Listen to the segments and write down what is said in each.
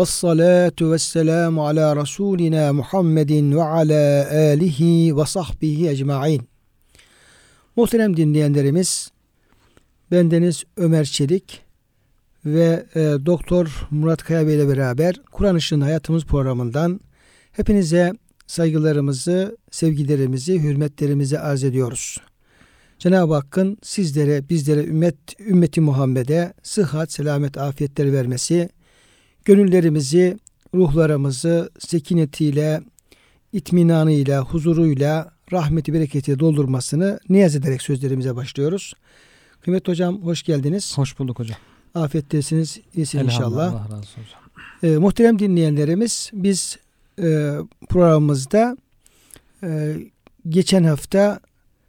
Ves salatu vesselamu ala rasulina Muhammedin ve ala alihi ve sahbihi ecmaîn. Muhterem dinleyenlerimiz, bendeniz Ömer Çelik ve e, Doktor Murat Kaya Bey ile beraber Kur'an Işığında Hayatımız programından hepinize saygılarımızı, sevgilerimizi, hürmetlerimizi arz ediyoruz. Cenab-ı Hakk'ın sizlere, bizlere, ümmet, ümmeti Muhammed'e sıhhat, selamet, afiyetler vermesi, gönüllerimizi, ruhlarımızı sekinetiyle, itminanıyla, huzuruyla, rahmeti, bereketi doldurmasını niyaz ederek sözlerimize başlıyoruz. Kıymetli hocam hoş geldiniz. Hoş bulduk hocam. Afiyettesiniz, iyisiniz inşallah. Allah razı olsun. Ee, muhterem dinleyenlerimiz biz e, programımızda e, geçen hafta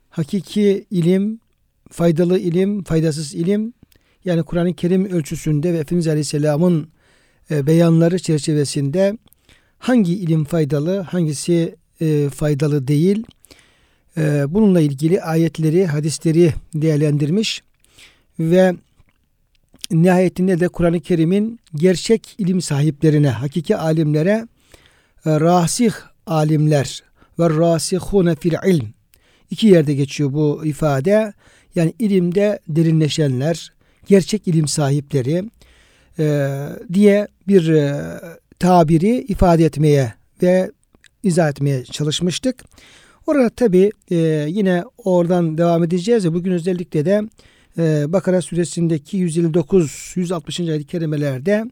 hakiki ilim, faydalı ilim, faydasız ilim yani Kur'an-ı Kerim ölçüsünde ve Efendimiz Aleyhisselam'ın e, beyanları çerçevesinde hangi ilim faydalı, hangisi e, faydalı değil e, bununla ilgili ayetleri, hadisleri değerlendirmiş ve nihayetinde de Kur'an-ı Kerim'in gerçek ilim sahiplerine, hakiki alimlere e, rasih alimler ve rasihune fil ilm iki yerde geçiyor bu ifade. Yani ilimde derinleşenler, gerçek ilim sahipleri e, diye bir e, tabiri ifade etmeye ve izah etmeye çalışmıştık. Orada tabi e, yine oradan devam edeceğiz ve bugün özellikle de e, Bakara suresindeki 159-160. ayet-i kerimelerde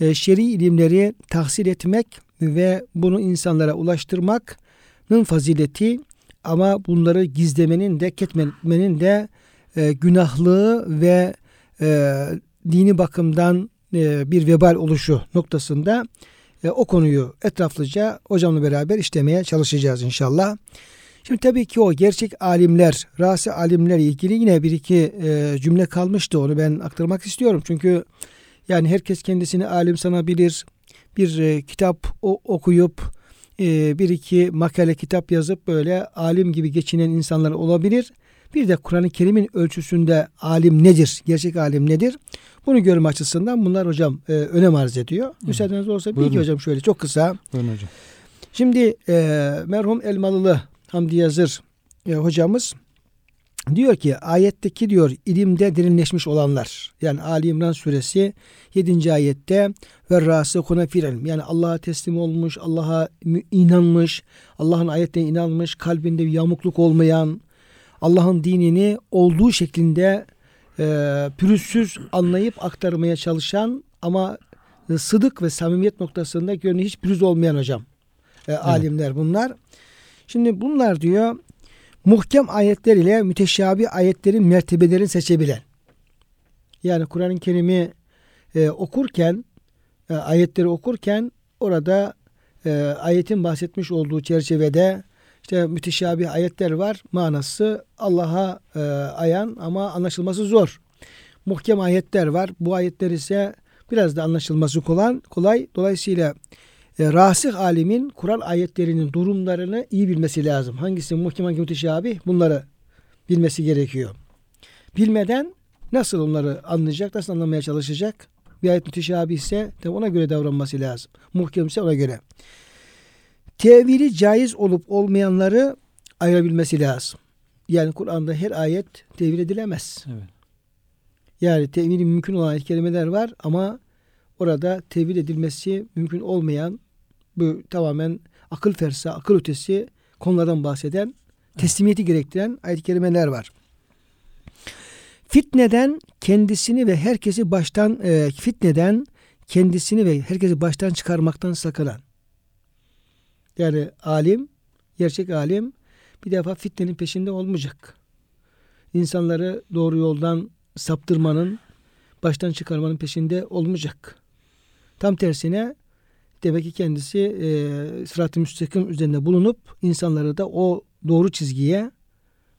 e, şer'i ilimleri tahsil etmek ve bunu insanlara ulaştırmanın fazileti ama bunları gizlemenin de ketmenin de e, günahlığı ve e, dini bakımdan e, bir vebal oluşu noktasında e, o konuyu etraflıca hocamla beraber işlemeye çalışacağız inşallah. Şimdi tabii ki o gerçek alimler, rasi alimler ilgili yine bir iki e, cümle kalmıştı. Onu ben aktarmak istiyorum. Çünkü yani herkes kendisini alim sanabilir. Bir kitap o, okuyup bir iki makale kitap yazıp böyle alim gibi geçinen insanlar olabilir. Bir de Kur'an-ı Kerim'in ölçüsünde alim nedir? Gerçek alim nedir? Bunu görme açısından bunlar hocam e, önem arz ediyor. Hı. Müsaadeniz olsa bir iki hocam şöyle çok kısa. Buyurun hocam. Şimdi e, merhum Elmalılı Hamdi Yazır e, hocamız diyor ki ayetteki diyor ilimde derinleşmiş olanlar yani Ali İmran suresi 7. ayette ve rasikune fil ilm yani Allah'a teslim olmuş, Allah'a inanmış, Allah'ın ayetlerine inanmış, kalbinde bir yamukluk olmayan, Allah'ın dinini olduğu şeklinde e, pürüzsüz anlayıp aktarmaya çalışan ama e, sıdık ve samimiyet noktasında gönlü hiç pürüz olmayan hocam. E, evet. Alimler bunlar. Şimdi bunlar diyor muhkem ayetler ile müteşabi ayetlerin mertebelerini seçebilen. Yani Kur'an-ı Kerim'i e, okurken e, ayetleri okurken orada e, ayetin bahsetmiş olduğu çerçevede işte müteşabi ayetler var. Manası Allah'a e, ayan ama anlaşılması zor. Muhkem ayetler var. Bu ayetler ise biraz da anlaşılması kolay. kolay. Dolayısıyla e, rasih alimin Kur'an ayetlerinin durumlarını iyi bilmesi lazım. Hangisi muhkem hangisi müteşabih bunları bilmesi gerekiyor. Bilmeden nasıl onları anlayacak, nasıl anlamaya çalışacak? Bir ayet müteşabih ise ona göre davranması lazım. Muhkem ise ona göre. Tevili caiz olup olmayanları ayırabilmesi lazım. Yani Kur'an'da her ayet tevil edilemez. Evet. Yani tevili mümkün olan ayet kelimeler var ama orada tevil edilmesi mümkün olmayan bu tamamen akıl fersa, akıl ötesi konulardan bahseden, teslimiyeti gerektiren ayet-i kerimeler var. Fitneden kendisini ve herkesi baştan e, fitneden kendisini ve herkesi baştan çıkarmaktan sakınan. Yani alim, gerçek alim bir defa fitnenin peşinde olmayacak. İnsanları doğru yoldan saptırmanın, baştan çıkarmanın peşinde olmayacak. Tam tersine demek ki kendisi e, sırat-ı müstakim üzerinde bulunup insanları da o doğru çizgiye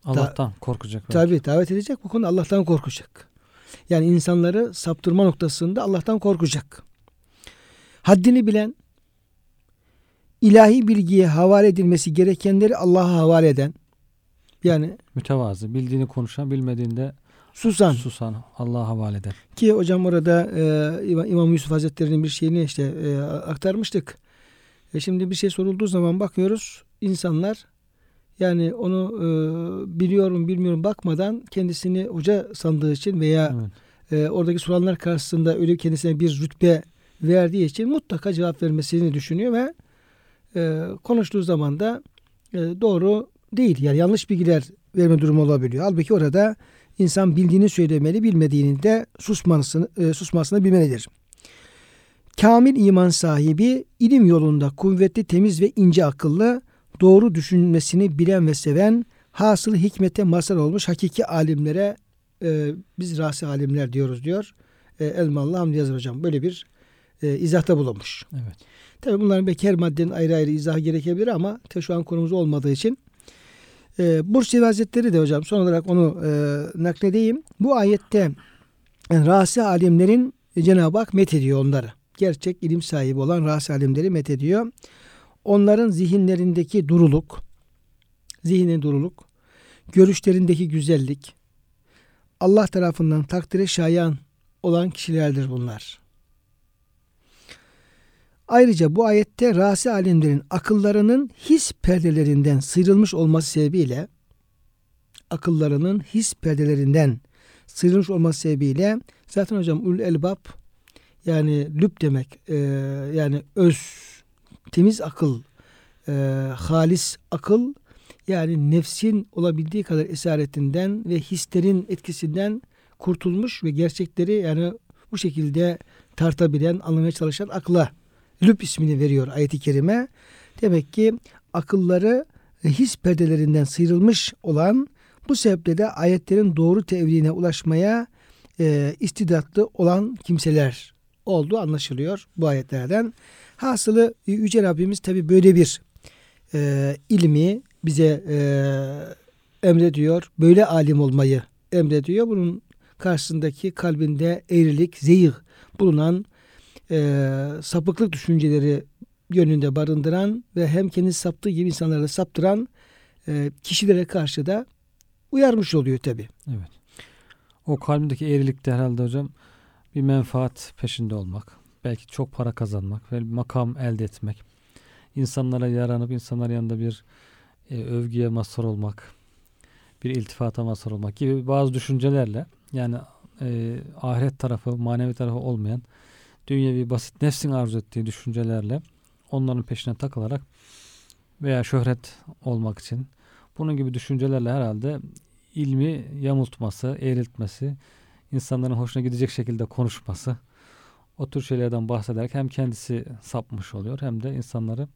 Allah'tan korkacak. belki. tabi davet edecek. Bu konuda Allah'tan korkacak. Yani insanları saptırma noktasında Allah'tan korkacak. Haddini bilen, ilahi bilgiye havale edilmesi gerekenleri Allah'a havale eden, yani Mütevazı. Bildiğini konuşan, bilmediğinde susan, susan, Allah'a havale eden. Ki hocam orada e, İmam- İmam Yusuf Hazretleri'nin bir şeyini işte e, aktarmıştık. E, şimdi bir şey sorulduğu zaman bakıyoruz insanlar yani onu e, biliyorum bilmiyorum bakmadan kendisini hoca sandığı için veya Evet. e, oradaki soranlar karşısında öyle kendisine bir rütbe verdiği için mutlaka cevap vermesini düşünüyor ve e, konuştuğu zaman da e, doğru değil. Yani yanlış bilgiler verme durumu olabiliyor. Halbuki orada insan bildiğini söylemeli, bilmediğini de susmasını, e, susmasını bilmelidir. Kamil iman sahibi, ilim yolunda kuvvetli, temiz ve ince akıllı, doğru düşünmesini bilen ve seven, hasıl hikmete mazhar olmuş hakiki alimlere e, biz rasi alimler diyoruz diyor. E, Elmalı Hamdi Yazır hocam böyle bir e, izahta bulunmuş. Evet. Tabii bunların belki her maddenin ayrı ayrı izahı gerekebilir ama şu an konumuz olmadığı için e, Bursevi Hazretleri de hocam son olarak onu e, nakledeyim. Bu ayette yani rasi alimlerin e, Cenab-ı Hak methediyor onları. Gerçek ilim sahibi olan rasi alimleri methediyor. Onların zihinlerindeki duruluk, zihnin duruluk, görüşlerindeki güzellik, Allah tarafından takdire şayan olan kişilerdir bunlar. Ayrıca bu ayette rasi alimlerin akıllarının his perdelerinden sıyrılmış olması sebebiyle akıllarının his perdelerinden sıyrılmış olması sebebiyle zaten hocam ul elbab yani lüb demek e, yani öz temiz akıl e, halis akıl yani nefsin olabildiği kadar esaretinden ve hislerin etkisinden kurtulmuş ve gerçekleri yani bu şekilde tartabilen, anlamaya çalışan akla Lüb ismini veriyor ayeti kerime. Demek ki akılları e, his perdelerinden sıyrılmış olan bu sebeple de ayetlerin doğru tevhiline ulaşmaya e, istidatlı olan kimseler olduğu anlaşılıyor bu ayetlerden. Hasılı e, Yüce Rabbimiz tabi böyle bir e, ilmi bize e, emrediyor. Böyle alim olmayı emrediyor. Bunun karşısındaki kalbinde eğrilik, zeyh bulunan e, sapıklık düşünceleri yönünde barındıran ve hem kendisi saptığı gibi insanları da saptıran e, kişilere karşı da uyarmış oluyor tabi. Evet. O kalbindeki eğrilikte herhalde hocam bir menfaat peşinde olmak. Belki çok para kazanmak ve bir makam elde etmek. insanlara yaranıp insanlar yanında bir e, övgüye mazhar olmak. Bir iltifata mazhar olmak gibi bazı düşüncelerle yani e, ahiret tarafı, manevi tarafı olmayan dünyevi basit nefsin arzu ettiği düşüncelerle onların peşine takılarak veya şöhret olmak için bunun gibi düşüncelerle herhalde ilmi yamultması, eğriltmesi, insanların hoşuna gidecek şekilde konuşması o tür şeylerden bahsederek hem kendisi sapmış oluyor hem de insanları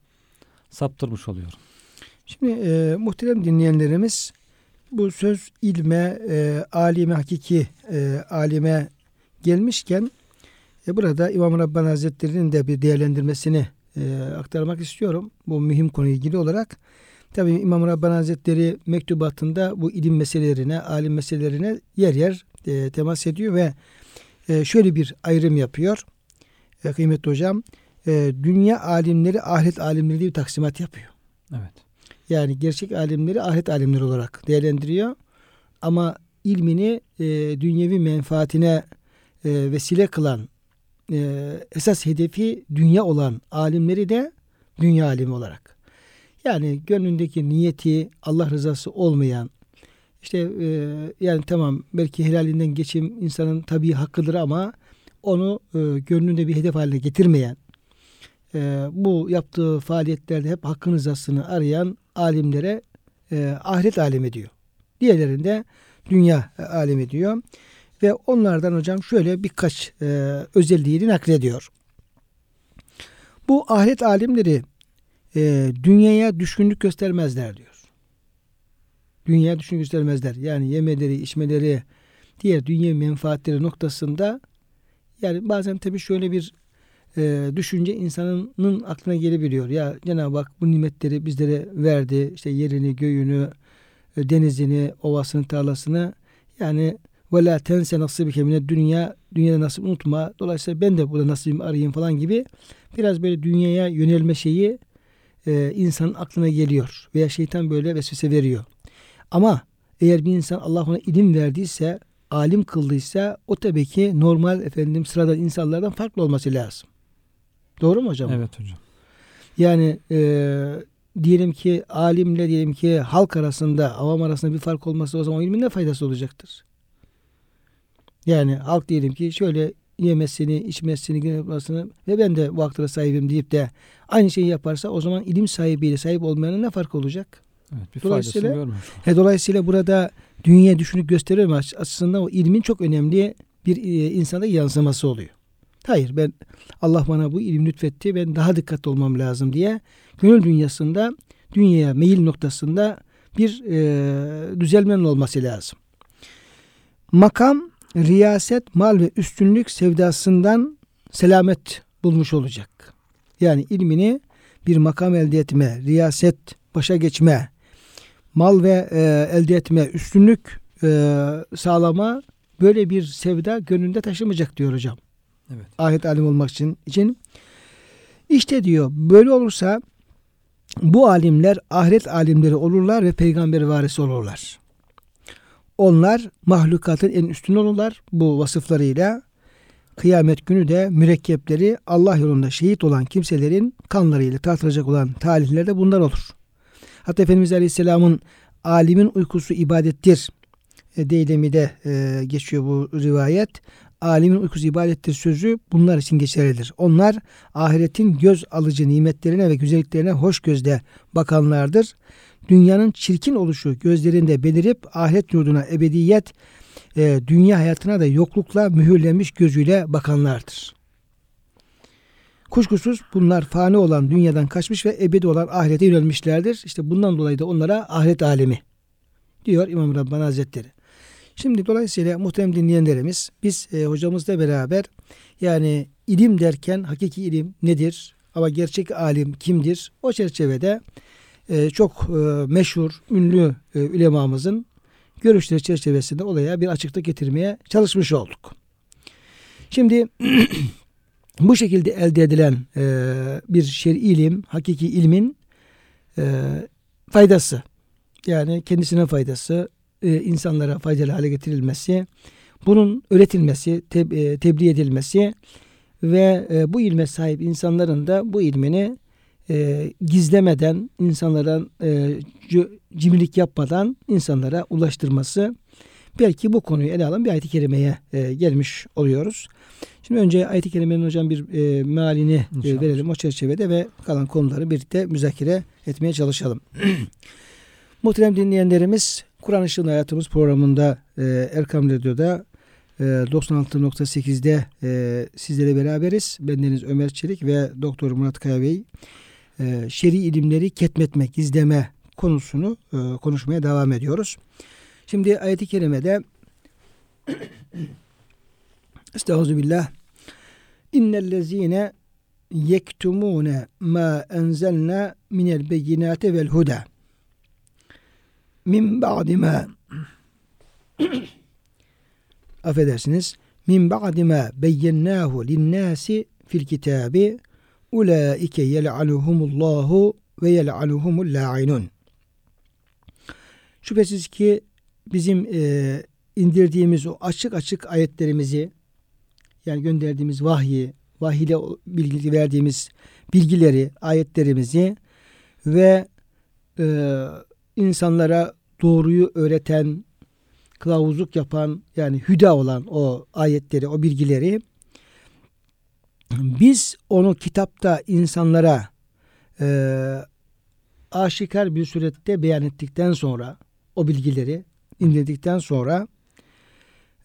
saptırmış oluyor. Şimdi e, muhterem dinleyenlerimiz bu söz ilme, e, alime hakiki e, alime gelmişken e, burada İmam Rabbani Hazretleri'nin de bir değerlendirmesini e, aktarmak istiyorum. Bu mühim konuyla ilgili olarak. Tabii İmam Rabbani Hazretleri mektubatında bu ilim meselelerine, alim meselelerine yer yer e, temas ediyor ve e, şöyle bir ayrım yapıyor. E, kıymetli hocam, e, dünya alimleri ahiret alimleri diye bir taksimat yapıyor. Evet. Yani gerçek alimleri ahiret alimleri olarak değerlendiriyor. Ama ilmini e, dünyevi menfaatine e, vesile kılan e, esas hedefi dünya olan alimleri de dünya alimi olarak. Yani gönlündeki niyeti Allah rızası olmayan işte e, yani tamam belki helalinden geçim insanın tabii hakkıdır ama onu e, gönlünde bir hedef haline getirmeyen e, bu yaptığı faaliyetlerde hep hakkın rızasını arayan alimlere e, ahiret alemi diyor. Diğerlerinde dünya e, alemi diyor. Ve onlardan hocam şöyle birkaç e, özelliğini naklediyor. Bu ahiret alimleri e, dünyaya düşkünlük göstermezler diyor. Dünyaya düşkünlük göstermezler. Yani yemeleri, içmeleri, diğer dünya menfaatleri noktasında yani bazen tabii şöyle bir e, düşünce insanın aklına gelebiliyor. Ya Cenab-ı Hak bu nimetleri bizlere verdi. İşte yerini, göğünü, e, denizini, ovasını, tarlasını. Yani ve la tense nasibike mine dünya dünyada nasip unutma. Dolayısıyla ben de burada nasibimi arayayım falan gibi biraz böyle dünyaya yönelme şeyi e, insanın aklına geliyor. Veya şeytan böyle vesvese veriyor. Ama eğer bir insan Allah ona ilim verdiyse, alim kıldıysa o tabii ki normal efendim sıradan insanlardan farklı olması lazım. Doğru mu hocam? Evet hocam. Yani e, diyelim ki alimle diyelim ki halk arasında, avam arasında bir fark olması o zaman o ilmin ne faydası olacaktır? Yani halk diyelim ki şöyle yemesini, içmesini, yapmasını ve ben de bu haklara sahibim deyip de aynı şeyi yaparsa o zaman ilim sahibiyle sahip olmayanın ne farkı olacak? Evet, bir Dolayısıyla-. He, dolayısıyla burada dünya düşünüp gösteriyor aslında o ilmin çok önemli bir e, insana yansıması oluyor. Hayır ben Allah bana bu ilim lütfetti ben daha dikkatli olmam lazım diye gönül dünyasında dünyaya meyil noktasında bir e, düzelmenin olması lazım. Makam, riyaset, mal ve üstünlük sevdasından selamet bulmuş olacak. Yani ilmini bir makam elde etme, riyaset, başa geçme, mal ve e, elde etme, üstünlük e, sağlama böyle bir sevda gönlünde taşımayacak diyor hocam. Evet. Ahiret alim olmak için. için. İşte diyor böyle olursa bu alimler ahiret alimleri olurlar ve peygamber varisi olurlar. Onlar mahlukatın en üstün olurlar bu vasıflarıyla. Kıyamet günü de mürekkepleri Allah yolunda şehit olan kimselerin kanlarıyla tartılacak olan talihler de bunlar olur. Hatta Efendimiz Aleyhisselam'ın alimin uykusu ibadettir e, deylemi de e, geçiyor bu rivayet. Alimin uykusu ibadettir sözü bunlar için geçerlidir. Onlar ahiretin göz alıcı nimetlerine ve güzelliklerine hoş gözle bakanlardır. Dünyanın çirkin oluşu gözlerinde belirip ahiret yurduna ebediyet, e, dünya hayatına da yoklukla mühürlenmiş gözüyle bakanlardır. Kuşkusuz bunlar fani olan dünyadan kaçmış ve ebedi olan ahirete yönelmişlerdir. İşte bundan dolayı da onlara ahiret alemi diyor İmam Rabbani Hazretleri. Şimdi dolayısıyla muhterem dinleyenlerimiz biz e, hocamızla beraber yani ilim derken hakiki ilim nedir? Ama gerçek alim kimdir? O çerçevede e, çok e, meşhur, ünlü e, ulemamızın görüşleri çerçevesinde olaya bir açıklık getirmeye çalışmış olduk. Şimdi bu şekilde elde edilen e, bir şer'i ilim, hakiki ilmin e, faydası yani kendisine faydası, insanlara faydalı hale getirilmesi, bunun öğretilmesi, te, e, tebliğ edilmesi ve bu ilme sahip insanların da bu ilmini e, gizlemeden, insanlara e, cimrilik yapmadan insanlara ulaştırması. Belki bu konuyu ele alan bir ayet-i kerimeye e, gelmiş oluyoruz. Şimdi önce ayet-i kerimenin hocam bir e, mealini e, verelim o çerçevede ve kalan konuları birlikte müzakere etmeye çalışalım. Muhterem dinleyenlerimiz Kur'an Işığında Hayatımız programında e, Erkam Radyo'da e, 96.8'de e, sizlere beraberiz. Bendeniz Ömer Çelik ve Doktor Murat Kaya Bey e, şer'i ilimleri ketmetme, gizleme konusunu e, konuşmaya devam ediyoruz. Şimdi ayet-i kerimede Estağfirullah. İnnellezine yektumune ma enzelna minel beyinate vel huda. Min ba'di ma affedersiniz. Min ba'di ma beyyennahu linnâsi fil kitabi ulaike yel'anuhumullahu ve yel'anuhumul la'inun. Şüphesiz ki bizim e, indirdiğimiz o açık açık ayetlerimizi yani gönderdiğimiz vahyi, vahiyle bilgi verdiğimiz bilgileri, ayetlerimizi ve e, insanlara doğruyu öğreten, kılavuzluk yapan yani hüda olan o ayetleri, o bilgileri biz onu kitapta insanlara e, aşikar bir surette beyan ettikten sonra o bilgileri indirdikten sonra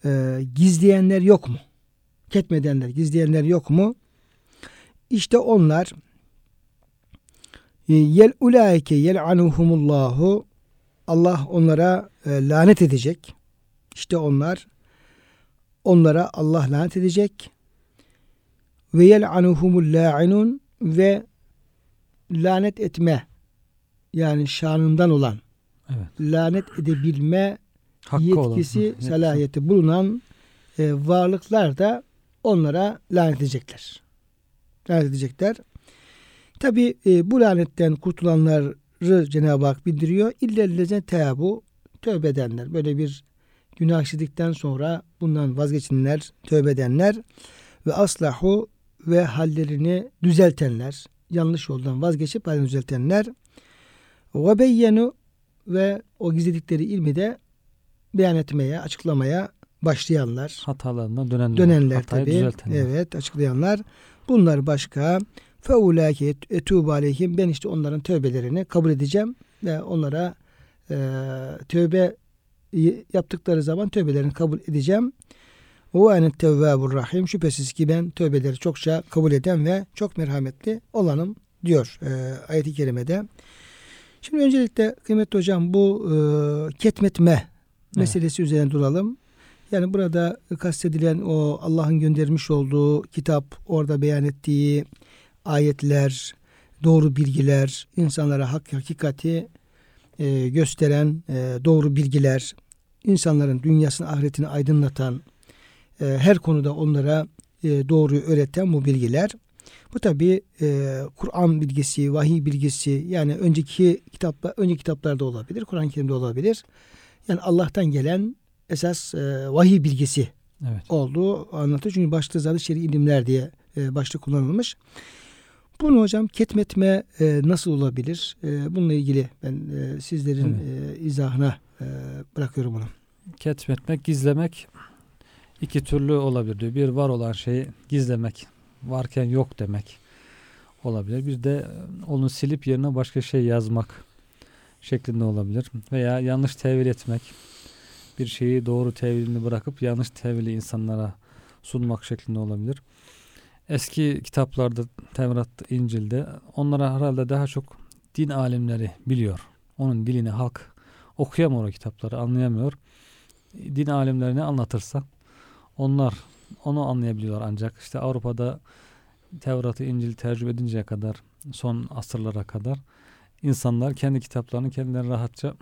e, gizleyenler yok mu? Ketmedenler, gizleyenler yok mu? İşte onlar yel ulaike yel'anuhumullahu Allah onlara e, lanet edecek. İşte onlar onlara Allah lanet edecek ve yel'anuhumul la'inun ve lanet etme yani şanından olan Evet. lanet edebilme Hakkı yetkisi, olan. salahiyeti bulunan e, varlıklar da onlara lanet edecekler. Lanet edecekler. Tabi bu lanetten kurtulanları Cenab-ı Hak bildiriyor. İllelleze teabu tövbe edenler. Böyle bir günah işledikten sonra bundan vazgeçenler, tövbe edenler ve aslahu ve hallerini düzeltenler, yanlış yoldan vazgeçip halini düzeltenler ve beyyenu ve o gizledikleri ilmi de beyan etmeye, açıklamaya başlayanlar, Hatalarından dönenler. dönenler tabi. düzeltenler. Evet, açıklayanlar. Bunlar başka. Feulâke etûbü aleyhim. Ben işte onların tövbelerini kabul edeceğim ve onlara e, tövbe yaptıkları zaman tövbelerini kabul edeceğim. O enet tevvâbur rahim. Şüphesiz ki ben tövbeleri çokça kabul eden ve çok merhametli olanım diyor e, ayet-i kerimede. Şimdi öncelikle kıymetli hocam bu e, ketmetme meselesi üzerine duralım. Yani burada kastedilen o Allah'ın göndermiş olduğu kitap, orada beyan ettiği ayetler, doğru bilgiler, insanlara hak hakikati e, gösteren e, doğru bilgiler, insanların dünyasını ahiretini aydınlatan, her konuda onlara e, doğruyu öğreten bu bilgiler. Bu tabi e, Kur'an bilgisi, vahiy bilgisi yani önceki kitaplar, önceki kitaplarda olabilir, Kur'an-ı Kerim'de olabilir. Yani Allah'tan gelen esas e, vahiy bilgisi Evet. olduğu anlatıyor. Çünkü başta zaten şer'i ilimler diye e, başta kullanılmış. Bunu hocam ketmetme e, nasıl olabilir? E, bununla ilgili ben e, sizlerin e, izahına e, bırakıyorum bunu. Ketmetmek, gizlemek iki türlü olabilir diyor. Bir var olan şeyi gizlemek, varken yok demek olabilir. Bir de onu silip yerine başka şey yazmak şeklinde olabilir. Veya yanlış tevil etmek. Bir şeyi doğru tevilini bırakıp yanlış tevili insanlara sunmak şeklinde olabilir. Eski kitaplarda Tevrat, İncil'de onlara herhalde daha çok din alimleri biliyor. Onun dilini halk okuyamıyor o kitapları, anlayamıyor. Din alimleri ne anlatırsa onlar onu anlayabiliyorlar ancak işte Avrupa'da Tevrat'ı İncil tercüme edinceye kadar son asırlara kadar insanlar kendi kitaplarını kendileri rahatça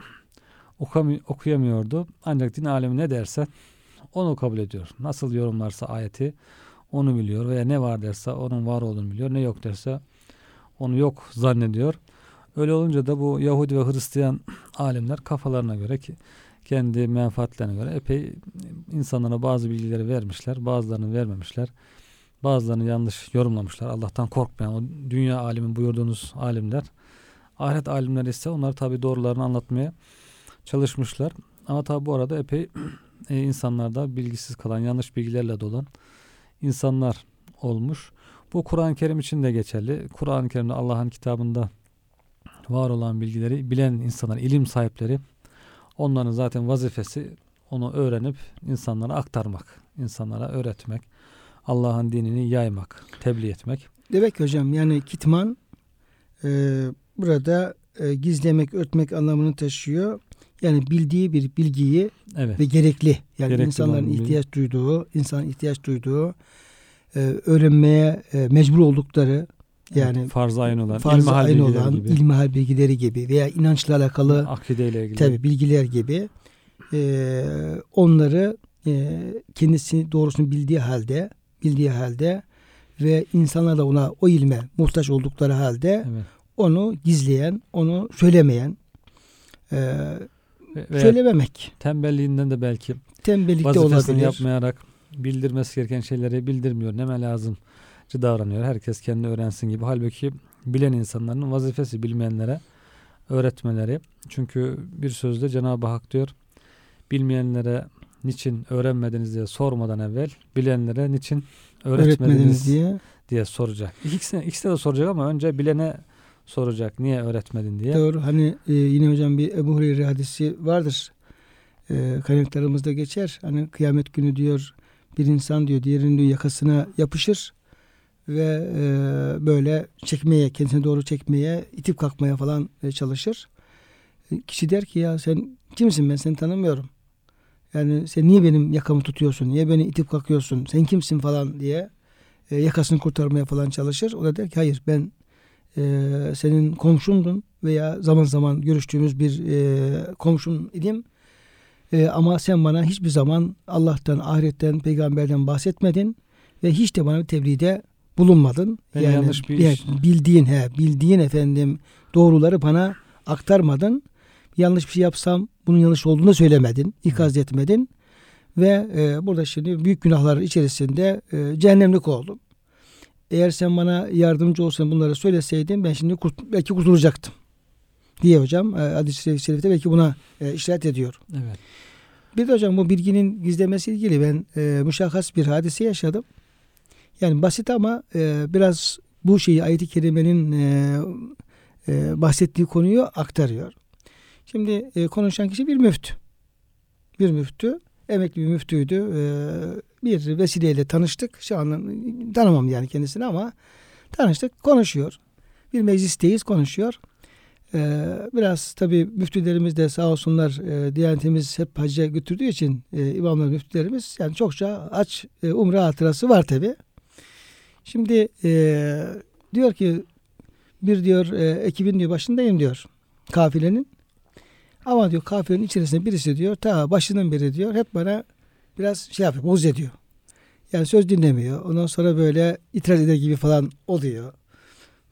okuyamı- okuyamıyordu. Ancak din alemi ne derse onu kabul ediyor. Nasıl yorumlarsa ayeti onu biliyor veya ne var derse onun var olduğunu biliyor. Ne yok derse onu yok zannediyor. Öyle olunca da bu Yahudi ve Hristiyan alimler kafalarına göre ki kendi menfaatlerine göre epey insanlara bazı bilgileri vermişler. Bazılarını vermemişler. Bazılarını yanlış yorumlamışlar. Allah'tan korkmayan o dünya alimi buyurduğunuz alimler. Ahiret alimleri ise onlar tabi doğrularını anlatmaya çalışmışlar. Ama tabi bu arada epey e, insanlarda bilgisiz kalan, yanlış bilgilerle dolan insanlar olmuş. Bu Kur'an-ı Kerim için de geçerli. Kur'an-ı Kerim'de Allah'ın kitabında var olan bilgileri bilen insanlar, ilim sahipleri onların zaten vazifesi onu öğrenip insanlara aktarmak, insanlara öğretmek, Allah'ın dinini yaymak, tebliğ etmek. Demek hocam yani kitman e, burada e, gizlemek, örtmek anlamını taşıyor. Yani bildiği bir bilgiyi Evet. ve gerekli yani Gerekli insanların ihtiyaç duyduğu, insan ihtiyaç duyduğu e, öğrenmeye e, mecbur oldukları yani farz ayın olan, farz ilmihal aynı bilgileri olan gibi, ilmihal bilgileri gibi veya inançla alakalı akideyle ilgili. tabi bilgiler gibi e, onları e, kendisi doğrusunu bildiği halde bildiği halde ve insanlar da ona o ilme muhtaç oldukları halde Evet. onu gizleyen, onu söylemeyen, e, Ve- veya söylememek, tembelliğinden de belki tembellikte olabilir. yapmayarak bildirmesi gereken şeyleri bildirmiyor. Neme lazım davranıyor. Herkes kendi öğrensin gibi. Halbuki bilen insanların vazifesi bilmeyenlere öğretmeleri. Çünkü bir sözde Cenab-ı Hak diyor bilmeyenlere niçin öğrenmediniz diye sormadan evvel bilenlere niçin öğretmediniz, öğretmediniz diye. diye soracak. İkisine, ikisi de soracak ama önce bilene soracak. Niye öğretmedin diye. Doğru. Hani e, yine hocam bir Ebu Hureyre hadisi vardır. E, kaynaklarımızda geçer. Hani kıyamet günü diyor bir insan diyor diğerinin diyor yakasına yapışır ve e, böyle çekmeye, kendisine doğru çekmeye, itip kalkmaya falan e, çalışır. E, kişi der ki ya sen kimsin ben seni tanımıyorum. Yani sen niye benim yakamı tutuyorsun? Niye beni itip kalkıyorsun? Sen kimsin falan diye e, yakasını kurtarmaya falan çalışır. O da der ki hayır ben e, senin komşundun veya zaman zaman görüştüğümüz bir e, komşun idim. E, ama sen bana hiçbir zaman Allah'tan, ahiretten, peygamberden bahsetmedin ve hiç de bana bir tebliğde bulunmadın. Ben yanlış bir iş- bildiğin he, bildiğin efendim doğruları bana aktarmadın. Yanlış bir şey yapsam bunun yanlış olduğunu söylemedin, ikaz etmedin ve e, burada şimdi büyük günahlar içerisinde e, cehennemlik oldum. Eğer sen bana yardımcı olsan bunları söyleseydin ben şimdi kurt- belki kurtulacaktım diye hocam e, hadis-i şerifte belki buna e, işaret ediyor. Evet. Bir de hocam bu bilginin gizlemesi ilgili ben e, müşahhas bir hadise yaşadım. Yani basit ama e, biraz bu şeyi ayet-i kerimenin e, e, bahsettiği konuyu aktarıyor. Şimdi e, konuşan kişi bir müftü. Bir müftü. Emekli bir müftüydü. E, bir vesileyle tanıştık. Şu an tanımam yani kendisini ama tanıştık. Konuşuyor. Bir meclisteyiz konuşuyor. Ee, biraz tabi müftülerimiz de sağ olsunlar e, Diyanetimiz hep hacca götürdüğü için e, imamlar müftülerimiz yani çokça aç e, umre hatırası var tabi. Şimdi e, diyor ki bir diyor e, ekibin diyor başındayım diyor kafilenin. Ama diyor kafilenin içerisinde birisi diyor ta başından beri diyor hep bana biraz şey yapıyor boz ediyor. Yani söz dinlemiyor. Ondan sonra böyle itiraz eder gibi falan oluyor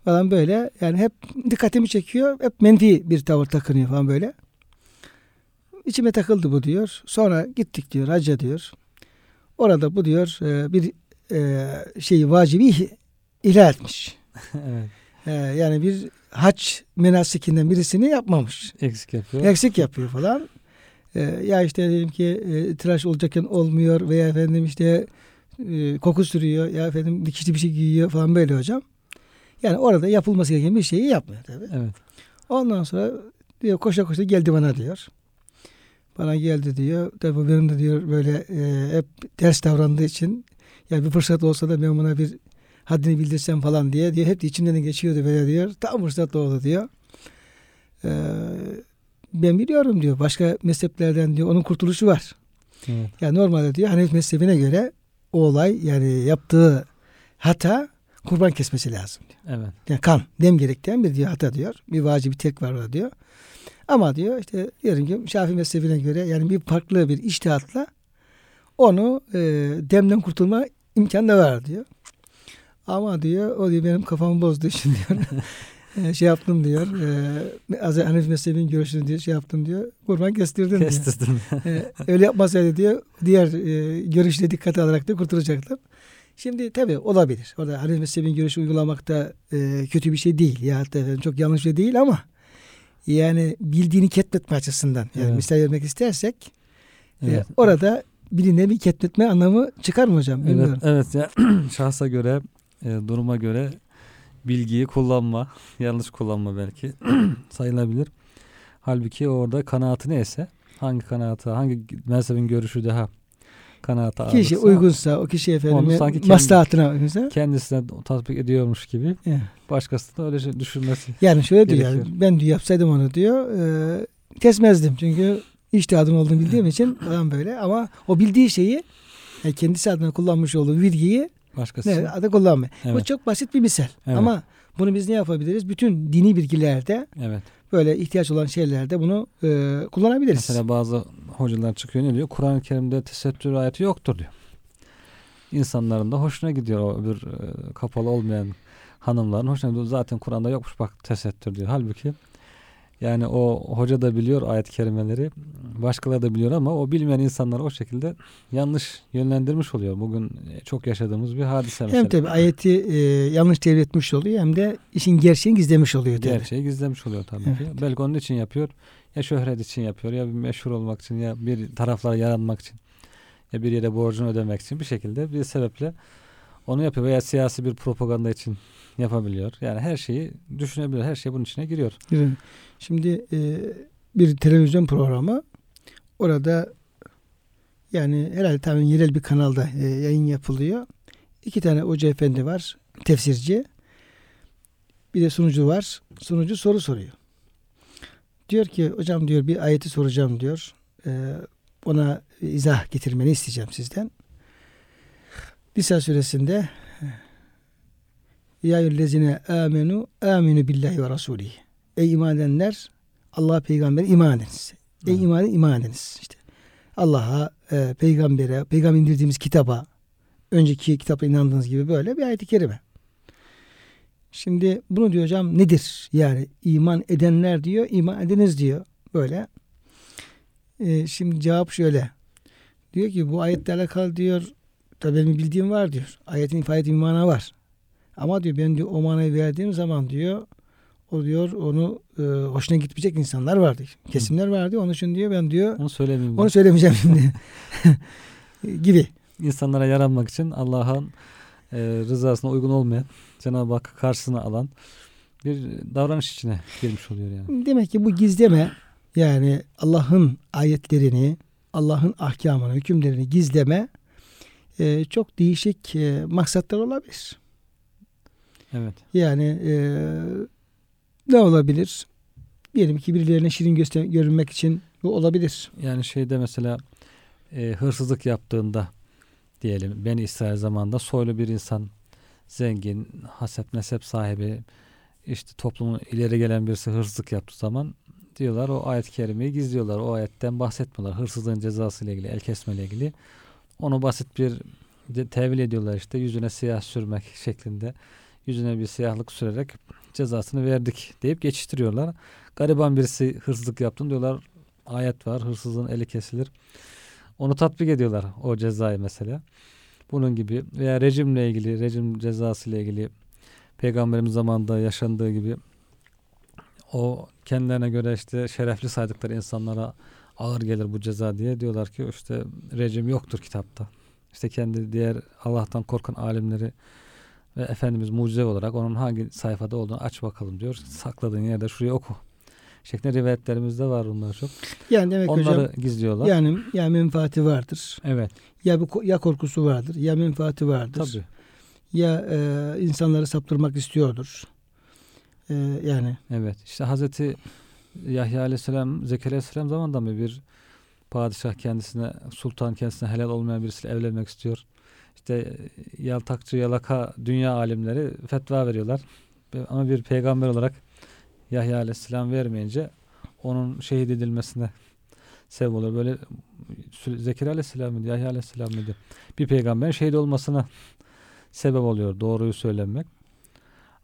falan böyle. Yani hep dikkatimi çekiyor. Hep menfi bir tavır takınıyor falan böyle. İçime takıldı bu diyor. Sonra gittik diyor hacca diyor. Orada bu diyor e, bir e, şeyi vacibi ihlal etmiş. evet. E, yani bir hac menasikinden birisini yapmamış. Eksik yapıyor. Eksik yapıyor falan. E, ya işte diyelim ki e, tıraş olacakken olmuyor veya efendim işte e, koku sürüyor ya efendim dikişli bir şey giyiyor falan böyle hocam. Yani orada yapılması gereken bir şeyi yapmıyor tabii. Evet. Ondan sonra diyor koşa koşa geldi bana diyor. Bana geldi diyor. Tabii benim de diyor böyle e, hep ters davrandığı için ya bir fırsat olsa da ben buna bir haddini bildirsem falan diye diyor. Hep de içimden de geçiyordu böyle diyor. Tam fırsat oldu diyor. Ee, ben biliyorum diyor. Başka mezheplerden diyor onun kurtuluşu var. Evet. Yani normalde diyor Hanefi mezhebine göre o olay yani yaptığı hata kurban kesmesi lazım diyor. Evet. Yani kan, dem gerektiren bir diyor hata diyor. Bir vacibi tek var orada diyor. Ama diyor işte diyelim ki Şafii mezhebine göre yani bir farklı bir iştihatla onu e, demden kurtulma imkanı da var diyor. Ama diyor o diyor benim kafamı bozduğu için diyor. e, şey yaptım diyor. E, az Hanefi mezhebinin görüşünü diyor şey yaptım diyor. Kurban kestirdim diyor. Kestirdim. E, öyle yapmasaydı diyor diğer e, görüşle dikkate alarak da kurtulacaktım. Şimdi tabii olabilir. Orada Hanefi mezhebinin görüşü uygulamakta e, kötü bir şey değil. Ya hatta çok yanlış bir şey değil ama yani bildiğini ketmetme açısından yani Evet. misal vermek istersek e, Evet. orada birine bir ketmetme anlamı çıkar mı hocam? Evet, Bilmiyorum. evet ya şahsa göre, e, duruma göre bilgiyi kullanma, yanlış kullanma belki sayılabilir. Halbuki orada kanaatı neyse, hangi kanaatı, hangi mezhebin görüşü daha kanaata Kişi ağırlıksa, uygunsa o kişi efendim kendi- maslahatına uygunsa kendisine tatbik ediyormuş gibi evet. başkası da öyle şey düşünmesi. Yani şöyle diyor yani, Gerekiyor. ben diyor yapsaydım onu diyor e, kesmezdim çünkü iştihadın olduğunu bildiğim için falan böyle ama o bildiği şeyi yani kendisi adına kullanmış olduğu bilgiyi Başkası. ne adı kullanmıyor. Bu Evet. çok basit bir misal Evet. ama bunu biz ne yapabiliriz? Bütün dini bilgilerde Evet. böyle ihtiyaç olan şeylerde bunu e, kullanabiliriz. Mesela bazı hocalar çıkıyor ne diyor? Kur'an-ı Kerim'de tesettür ayeti yoktur diyor. İnsanların da hoşuna gidiyor o öbür e, kapalı olmayan hanımların hoşuna gidiyor. Zaten Kur'an'da yokmuş bak tesettür diyor. Halbuki yani o hoca da biliyor ayet-i kerimeleri. Başkaları da biliyor ama o bilmeyen insanları o şekilde yanlış yönlendirmiş oluyor. Bugün e, çok yaşadığımız bir hadise mesela. hem tabi ayeti e, yanlış tevil etmiş oluyor hem de işin gerçeğini gizlemiş oluyor. tabii. Gerçeği gizlemiş oluyor tabii ki. Belki onun için yapıyor. Ya şöhret için yapıyor ya bir meşhur olmak için ya bir taraflara yaranmak için ya bir yere borcunu ödemek için bir şekilde bir sebeple onu yapıyor veya siyasi bir propaganda için yapabiliyor. Yani her şeyi düşünebilir. Her şey bunun içine giriyor. Şimdi e, bir televizyon programı orada yani herhalde tabii yerel bir kanalda e, yayın yapılıyor. İki tane hoca efendi var, tefsirci. Bir de sunucu var. Sunucu soru soruyor. Diyor ki hocam diyor bir ayeti soracağım diyor. E, ona izah getirmeni isteyeceğim sizden. Nisa suresinde Ya yüllezine amenu aminu billahi ve rasulihi. Ey iman edenler Allah peygamber iman ediniz. Ey Evet. iman iman ediniz. İşte Allah'a, e, peygambere, peygamber indirdiğimiz kitaba, önceki kitapta inandığınız gibi böyle bir ayet-i kerime. Şimdi bunu diyor hocam nedir? Yani iman edenler diyor, iman ediniz diyor. Böyle. E, şimdi cevap şöyle. Diyor ki bu ayetle alakalı diyor, tabii benim bildiğim var diyor. Ayetin ifade ettiği mana var. Ama diyor ben diyor o manayı verdiğim zaman diyor o diyor onu e, hoşuna gitmeyecek insanlar vardı. Kesimler vardı. Onun için diyor ben diyor Onu söylemeyeyim. onu söylemeyeceğim şimdi. gibi. İnsanlara yaranmak için Allah'ın e, rızasına uygun olmayan, Cenab-ı Hakk'ı karşısına alan bir davranış içine girmiş oluyor yani. Demek ki bu gizleme yani Allah'ın ayetlerini, Allah'ın ahkamını, hükümlerini gizleme e, çok değişik e, maksatlar olabilir. Evet. Yani e, ne olabilir? Diyelim ki birilerine şirin göster görünmek için bu olabilir. Yani şeyde mesela e, hırsızlık yaptığında diyelim ben İsrail zamanında soylu bir insan zengin, hasep nesep sahibi işte toplumun ileri gelen birisi hırsızlık yaptığı zaman diyorlar o ayet-i kerimeyi gizliyorlar. O ayetten bahsetmiyorlar. Hırsızlığın cezası ile ilgili, el kesme ile ilgili. Onu basit bir tevil ediyorlar işte yüzüne siyah sürmek şeklinde. Yüzüne bir siyahlık sürerek cezasını verdik deyip geçiştiriyorlar. Gariban birisi hırsızlık yaptın diyorlar ayet var. Hırsızın eli kesilir. Onu tatbik ediyorlar o cezayı mesela. Bunun gibi veya rejimle ilgili, rejim cezası ile ilgili peygamberimiz zamanında yaşandığı gibi o kendilerine göre işte şerefli saydıkları insanlara ağır gelir bu ceza diye diyorlar ki işte rejim yoktur kitapta. İşte kendi diğer Allah'tan korkan alimleri ve Efendimiz mucize olarak onun hangi sayfada olduğunu aç bakalım diyor. Sakladığın yerde şuraya oku. Şeklinde rivayetlerimizde var bunlar çok. Yani demek Onları hocam gizliyorlar. yani ya menfaati vardır. evet. Ya bir ya korkusu vardır, ya menfaati vardır. Tabii. Ya e, insanları saptırmak istiyordur. E, yani Evet. İşte Hazreti Yahya Aleyhisselam, Zekeriya Aleyhisselam zamanında mı bir padişah kendisine, sultan kendisine helal olmayan birisiyle evlenmek istiyor. İşte yaltakçı, yalaka dünya alimleri fetva veriyorlar. Ama bir peygamber olarak Yahya Aleyhisselam vermeyince onun şehit edilmesine sebep oluyor. Böyle Zekeriya Aleyhisselam mıydı, Yahya Aleyhisselam mıydı? Bir peygamberin şehit olmasına sebep oluyor doğruyu söylemek.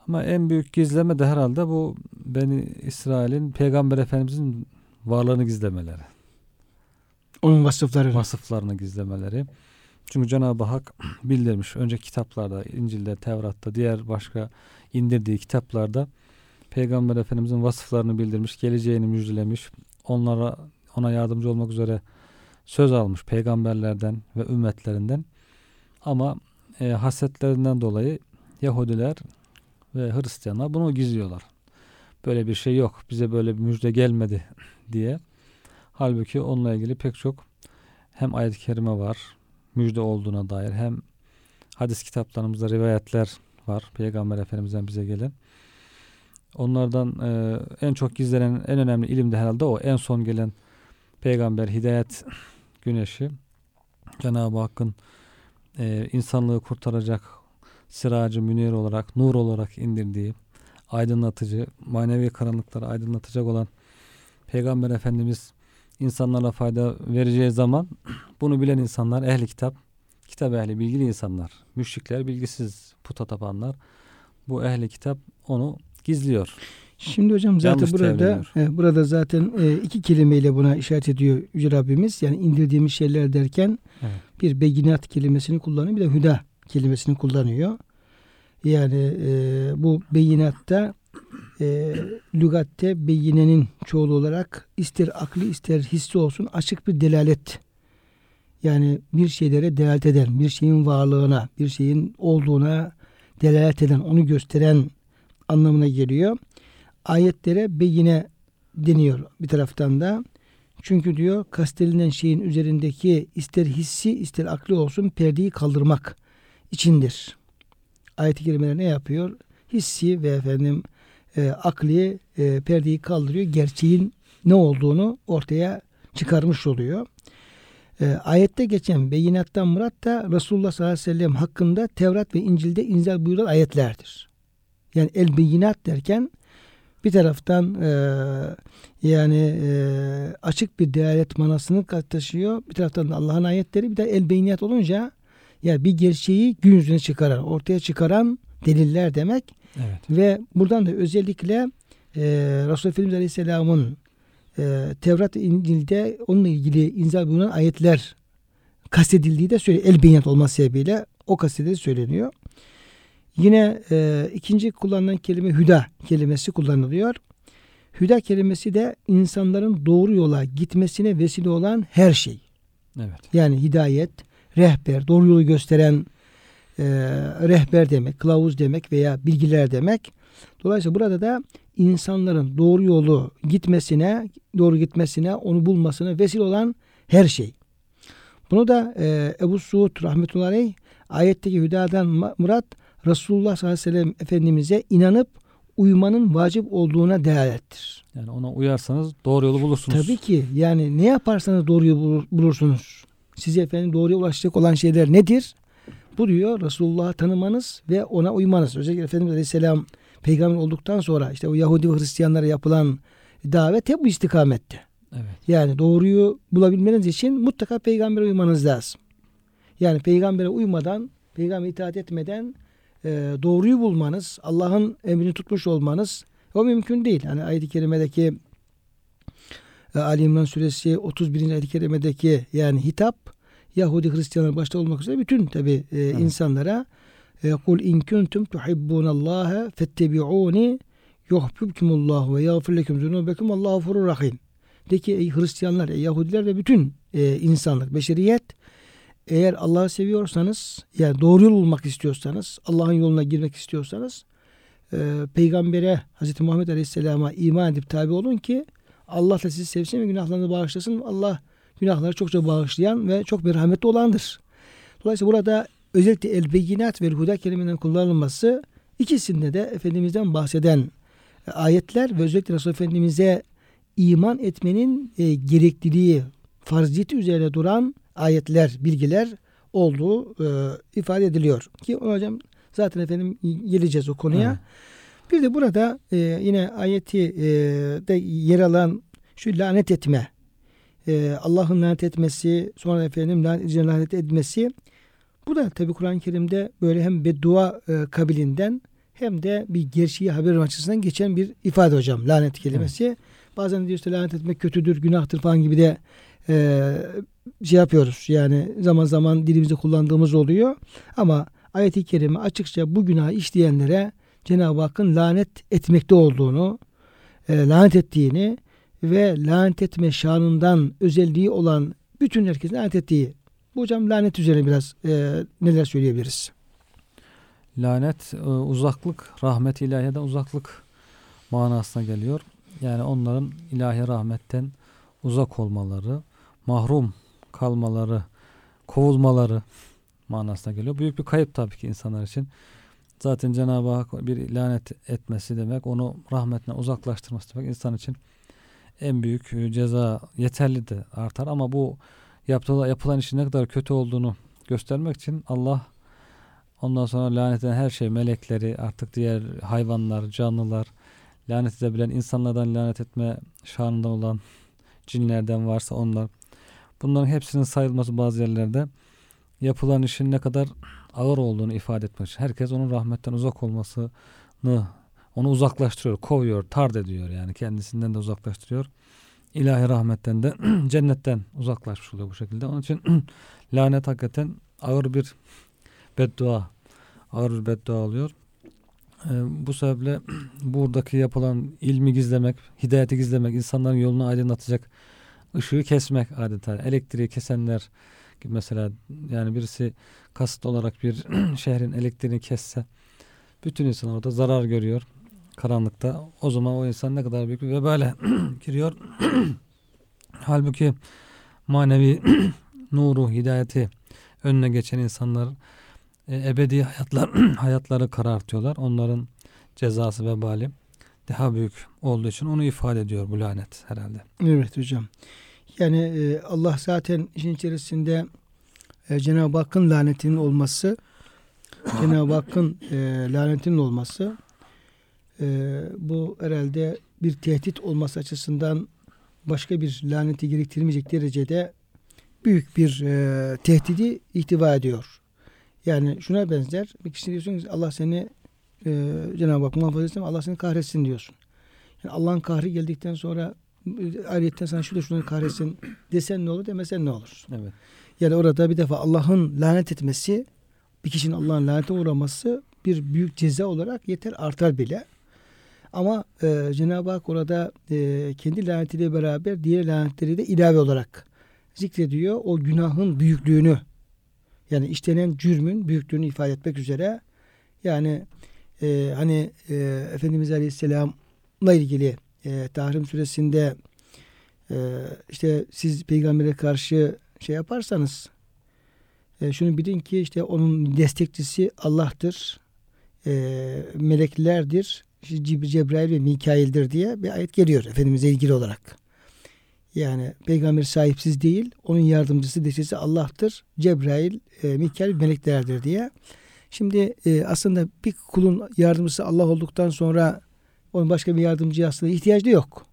Ama en büyük gizleme de herhalde bu Beni İsrail'in Peygamber Efendimizin varlığını gizlemeleri. onun vasıfları. Vasıflarını gizlemeleri. Çünkü Cenab-ı Hak bildirmiş. Önceki kitaplarda, İncil'de, Tevrat'ta, diğer başka indirdiği kitaplarda Peygamber Efendimizin vasıflarını bildirmiş, geleceğini müjdelemiş. Onlara ona yardımcı olmak üzere söz almış peygamberlerden ve ümmetlerinden. Ama e, hasetlerinden dolayı Yahudiler ve Hristiyanlar bunu gizliyorlar. Böyle bir şey yok. Bize böyle bir müjde gelmedi diye. Halbuki onunla ilgili pek çok hem ayet-i kerime var müjde olduğuna dair hem hadis kitaplarımızda rivayetler var Peygamber Efendimiz'den bize gelen. Onlardan e, en çok gizlenen en önemli ilim de herhalde o. En son gelen peygamber hidayet güneşi Cenab-ı Hakk'ın e, insanlığı kurtaracak sıracı münir olarak, nur olarak indirdiği aydınlatıcı, manevi karanlıkları aydınlatacak olan Peygamber Efendimiz insanlara fayda vereceği zaman bunu bilen insanlar ehli kitap, kitap ehli bilgili insanlar, müşrikler, bilgisiz puta tapanlar bu ehli kitap onu gizliyor. Şimdi hocam zaten Yanlış burada e, burada zaten e, iki kelimeyle buna işaret ediyor Yüce Rabbimiz. Yani indirdiğimiz şeyler derken Evet. bir beyinat kelimesini kullanıyor bir de hüda kelimesini kullanıyor. Yani e, bu beyinatta e, lügatte beyinenin çoğulu olarak ister akli ister hissi olsun açık bir delalet. Yani bir şeylere delalet eden, bir şeyin varlığına, bir şeyin olduğuna delalet eden, onu gösteren anlamına geliyor. Ayetlere beyine deniyor bir taraftan da. Çünkü diyor kastedilen şeyin üzerindeki ister hissi ister akli olsun perdeyi kaldırmak içindir. Ayet-i kerimeler ne yapıyor? Hissi ve efendim e, akli e, perdeyi kaldırıyor. Gerçeğin ne olduğunu ortaya çıkarmış oluyor. E, ayette geçen beyinattan murat da Resulullah sallallahu aleyhi ve sellem hakkında Tevrat ve İncil'de inzal buyurulan ayetlerdir. Yani el beyinat derken bir taraftan e, yani e, açık bir delalet manasını taşıyor. Bir taraftan Allah'ın ayetleri bir de el beyinat olunca yani bir gerçeği gün yüzüne çıkaran, ortaya çıkaran deliller demek. Evet. Ve buradan da özellikle e, Resulullah Efendimiz Aleyhisselam'ın e, Tevrat İncil'de onunla ilgili inzal bulunan ayetler kastedildiği de söyleniyor. El beyinat olması sebebiyle o kastedildiği söyleniyor. Yine e, ikinci kullanılan kelime hüda kelimesi kullanılıyor. Hüda kelimesi de insanların doğru yola gitmesine vesile olan her şey. Evet. Yani hidayet, rehber, doğru yolu gösteren e, rehber demek, kılavuz demek veya bilgiler demek. Dolayısıyla burada da insanların doğru yolu gitmesine, doğru gitmesine, onu bulmasına vesile olan her şey. Bunu da e, Ebu Suud rahmetullahi aleyh ayetteki hüdadan murat Resulullah sallallahu aleyhi ve sellem Efendimiz'e inanıp uymanın vacip olduğuna delalettir. Yani ona uyarsanız doğru yolu bulursunuz. Tabii ki yani ne yaparsanız doğru yolu bulursunuz. Size efendim doğruya ulaşacak olan şeyler nedir? Bu diyor Resulullah'ı tanımanız ve ona uymanız. Özellikle Efendimiz Aleyhisselam peygamber olduktan sonra işte o Yahudi ve Hristiyanlara yapılan davet hep bu istikamette. Evet. Yani doğruyu bulabilmeniz için mutlaka peygambere uymanız lazım. Yani peygambere uymadan, peygambere itaat etmeden e, doğruyu bulmanız, Allah'ın emrini tutmuş olmanız o mümkün değil. Hani ayet-i kerimedeki Ali İmran suresi 31. ayet-i kerimedeki yani hitap Yahudi Hristiyanlar başta olmak üzere bütün tabi e, evet. insanlara e, kul in kuntum tuhibbunallaha fettebi'uni yuhibbukumullah ve yağfir lekum zunubekum Allahu gafurur rahim. De ki ey Hristiyanlar, ey Yahudiler ve bütün e, insanlık, beşeriyet eğer Allah'ı seviyorsanız yani doğru yol bulmak istiyorsanız Allah'ın yoluna girmek istiyorsanız e, peygambere Hz. Muhammed Aleyhisselam'a iman edip tabi olun ki Allah da sizi sevsin ve günahlarını bağışlasın. Allah günahları çokça bağışlayan ve çok merhametli olandır. Dolayısıyla burada özellikle el beyinat ve huda kelimeden kullanılması ikisinde de Efendimiz'den bahseden e, ayetler ve özellikle Resulullah Efendimiz'e iman etmenin e, gerekliliği, farziyeti üzerine duran ayetler, bilgiler olduğu e, ifade ediliyor. Ki hocam zaten efendim geleceğiz o konuya. Evet. Bir de burada e, yine ayeti e, de yer alan şu lanet etme. E, Allah'ın lanet etmesi, sonra efendim lanet, lanet etmesi. Bu da tabi Kur'an-ı Kerim'de böyle hem beddua e, kabilinden hem de bir gerçeği haber açısından geçen bir ifade hocam lanet kelimesi. Evet. Bazen diyor işte lanet etmek kötüdür, günahtır falan gibi de e, şey yapıyoruz. Yani zaman zaman dilimizde kullandığımız oluyor. Ama ayet-i kerime açıkça bu günah işleyenlere Cenab-ı Hakk'ın lanet etmekte olduğunu, e, lanet ettiğini ve lanet etme şanından özelliği olan bütün herkesin lanet ettiği. Bu hocam lanet üzerine biraz e, neler söyleyebiliriz? Lanet e, uzaklık, rahmet ilahiyeden uzaklık manasına geliyor. Yani onların ilahi rahmetten uzak olmaları, mahrum kalmaları, kovulmaları manasına geliyor. Büyük bir kayıp tabii ki insanlar için. Zaten Cenab-ı Hak bir lanet etmesi demek, onu rahmetle uzaklaştırması demek insan için en büyük e, ceza yeterli de artar. Ama bu yapılan, yapılan işin ne kadar kötü olduğunu göstermek için Allah ondan sonra lanet eden her şey melekleri artık diğer hayvanlar, canlılar lanet edebilen insanlardan lanet etme şanında olan cinlerden varsa onlar bunların hepsinin sayılması bazı yerlerde yapılan işin ne kadar ağır olduğunu ifade etmek için. Herkes onun rahmetten uzak olmasını onu uzaklaştırıyor, kovuyor, tard ediyor yani kendisinden de uzaklaştırıyor. İlahi rahmetten de cennetten uzaklaşmış oluyor bu şekilde. Onun için lanet hakikaten ağır bir beddua, ağır bir beddua oluyor. Ee, bu sebeple buradaki yapılan ilmi gizlemek, hidayeti gizlemek, insanların yolunu aydınlatacak ışığı kesmek adeta. Elektriği kesenler mesela yani birisi kasıt olarak bir şehrin elektriğini kesse bütün insan orada zarar görüyor karanlıkta. O zaman o insan ne kadar büyük bir vebale giriyor. Halbuki manevi nuru, hidayeti önüne geçen insanlar e, ebedi hayatlar hayatları karartıyorlar. Onların cezası vebali daha büyük olduğu için onu ifade ediyor bu lanet herhalde. Evet hocam. Yani e, Allah zaten işin içerisinde e, Cenab-ı Hakk'ın lanetinin olması Cenab-ı Hakk'ın e, lanetinin olması e, bu herhalde bir tehdit olması açısından başka bir laneti gerektirmeyecek derecede büyük bir e, tehdidi ihtiva ediyor. Yani şuna benzer. Bir kişi diyorsun ki Allah seni e, Cenab-ı Hak muhafaza etsin Allah seni kahretsin diyorsun. Yani Allah'ın kahri geldikten sonra ayrıyetten sana şurada şunu kahretsin desen ne olur demesen ne olur? Evet. Yani orada bir defa Allah'ın lanet etmesi bir kişinin Allah'ın lanete uğraması bir büyük ceza olarak yeter artar bile. Ama e, Cenab-ı Hak orada e, kendi lanetiyle beraber diğer lanetleri de ilave olarak zikrediyor. O günahın büyüklüğünü yani işlenen cürmün büyüklüğünü ifade etmek üzere yani e, hani e, Efendimiz Aleyhisselam'la ilgili e, Tahrim suresinde e, işte siz peygambere karşı şey yaparsanız e, şunu bilin ki işte onun destekçisi Allah'tır. E, meleklerdir. Cib- Cebrail ve Mikail'dir diye bir ayet geliyor Efendimiz'e ilgili olarak. Yani peygamber sahipsiz değil, onun yardımcısı, destekçisi Allah'tır. Cebrail, e, Mikail meleklerdir diye. Şimdi e, aslında bir kulun yardımcısı Allah olduktan sonra onun başka bir yardımcıya aslında ihtiyacı yok.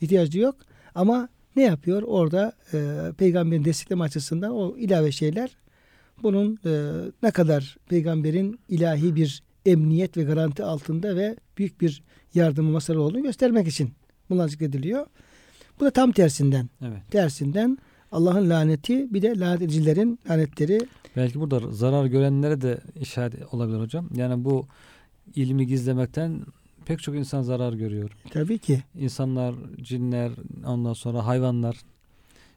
İhtiyacı yok. Ama ne yapıyor? Orada e, peygamberin destekleme açısından o ilave şeyler bunun e, ne kadar peygamberin ilahi bir emniyet ve garanti altında ve büyük bir yardımı masarı olduğunu göstermek için bunlar zikrediliyor. Bu da tam tersinden. Evet. Tersinden Allah'ın laneti bir de lanet edicilerin lanetleri Belki burada zarar görenlere de işaret olabilir hocam. Yani bu ilmi gizlemekten pek çok insan zarar görüyor. tabii ki İnsanlar, cinler, ondan sonra hayvanlar.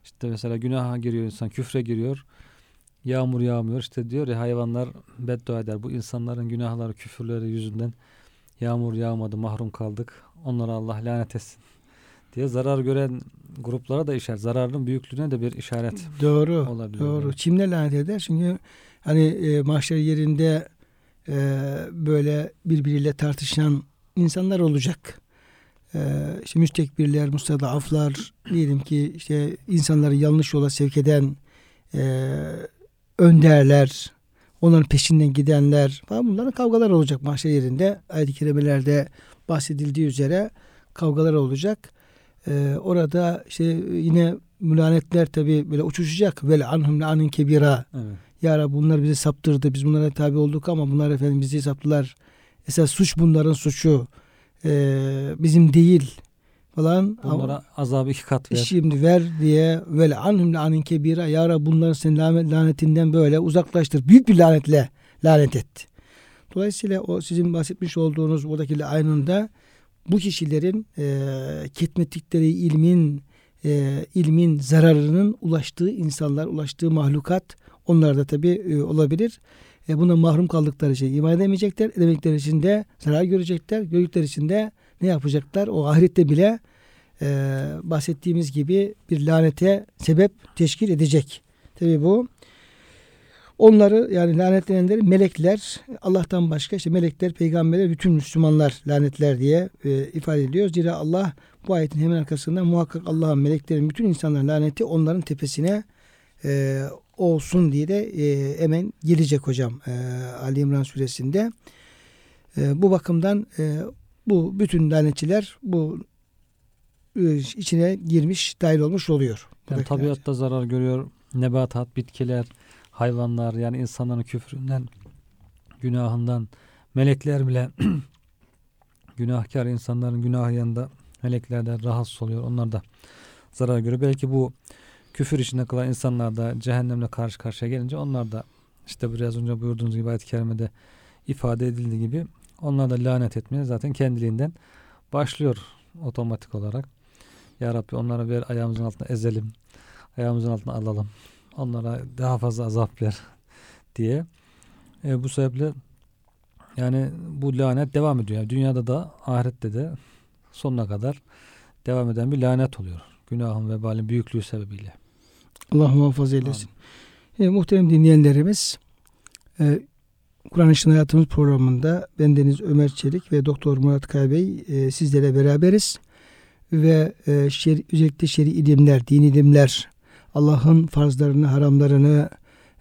İşte mesela günaha giriyor insan, küfre giriyor. Yağmur yağmıyor. İşte diyor ya hayvanlar beddua eder. Bu insanların günahları, küfürleri yüzünden yağmur yağmadı, mahrum kaldık. Onlara Allah lanet etsin diye zarar gören gruplara da işaret. Zararın büyüklüğüne de bir işaret doğru. olabilir. Doğru. Kimle lanet eder? Çünkü hani e, mahşer yerinde e, böyle birbiriyle tartışan insanlar olacak. E, işte müstekbirler, mustadaflar diyelim ki işte insanları yanlış yola sevk eden e, önderler, onların peşinden gidenler falan bunların kavgalar olacak mahşer yerinde. Ayet-i kerimelerde bahsedildiği üzere kavgalar olacak. E, orada işte yine mülanetler tabi böyle uçuşacak. Vel anhum anin kebira. Evet. Ya Rabbi bunlar bizi saptırdı. Biz bunlara tabi olduk ama bunlar efendim bizi saptılar. Esas suç bunların suçu. Ee, bizim değil falan. Bunlara azabı iki kat ver. Şimdi ver diye vel anhum anin kebira. Ya Rabbi bunları sen lanet- lanetinden böyle uzaklaştır. Büyük bir lanetle lanet et. Dolayısıyla o sizin bahsetmiş olduğunuz oradaki aynında bu kişilerin e, ketmettikleri ilmin e, ilmin zararının ulaştığı insanlar, ulaştığı mahlukat onlar da tabi e, olabilir. E, buna mahrum kaldıkları için iman edemeyecekler. Edemedikleri için de zarar görecekler. Gördükleri için de ne yapacaklar? O ahirette bile e, bahsettiğimiz gibi bir lanete sebep teşkil edecek. Tabi bu onları yani lanetlenenleri melekler Allah'tan başka işte melekler, peygamberler, bütün Müslümanlar lanetler diye e, ifade ediliyor. Zira Allah bu ayetin hemen arkasında muhakkak Allah'ın meleklerin bütün insanların laneti onların tepesine e, olsun diye de e, hemen gelecek hocam e, Ali İmran suresinde. E, bu bakımdan e, bu bütün lanetçiler bu e, içine girmiş, dahil olmuş oluyor. Yani tabiatta zarar görüyor. Nebatat, bitkiler, hayvanlar yani insanların küfründen, günahından, melekler bile günahkar insanların günahı yanında melekler de rahatsız oluyor. Onlar da zarar görüyor. Belki bu küfür içinde kalan insanlar da cehennemle karşı karşıya gelince onlar da işte biraz önce buyurduğunuz gibi ayet-i kerimede ifade edildiği gibi onlar da lanet etmeye zaten kendiliğinden başlıyor otomatik olarak. Ya Rabbi onlara bir ayağımızın altına ezelim. Ayağımızın altına alalım. Onlara daha fazla azap ver diye. E, bu sebeple yani bu lanet devam ediyor. Yani dünyada da ahirette de sonuna kadar devam eden bir lanet oluyor. Günahın vebalin büyüklüğü sebebiyle. Allah muhafaza eylesin. E, muhterem dinleyenlerimiz e, Kur'an İşin Hayatımız programında bendeniz Ömer Çelik ve Doktor Murat Kaybey e, sizlere beraberiz. Ve e, şeri, özellikle şer'i ilimler, din ilimler, Allah'ın farzlarını, haramlarını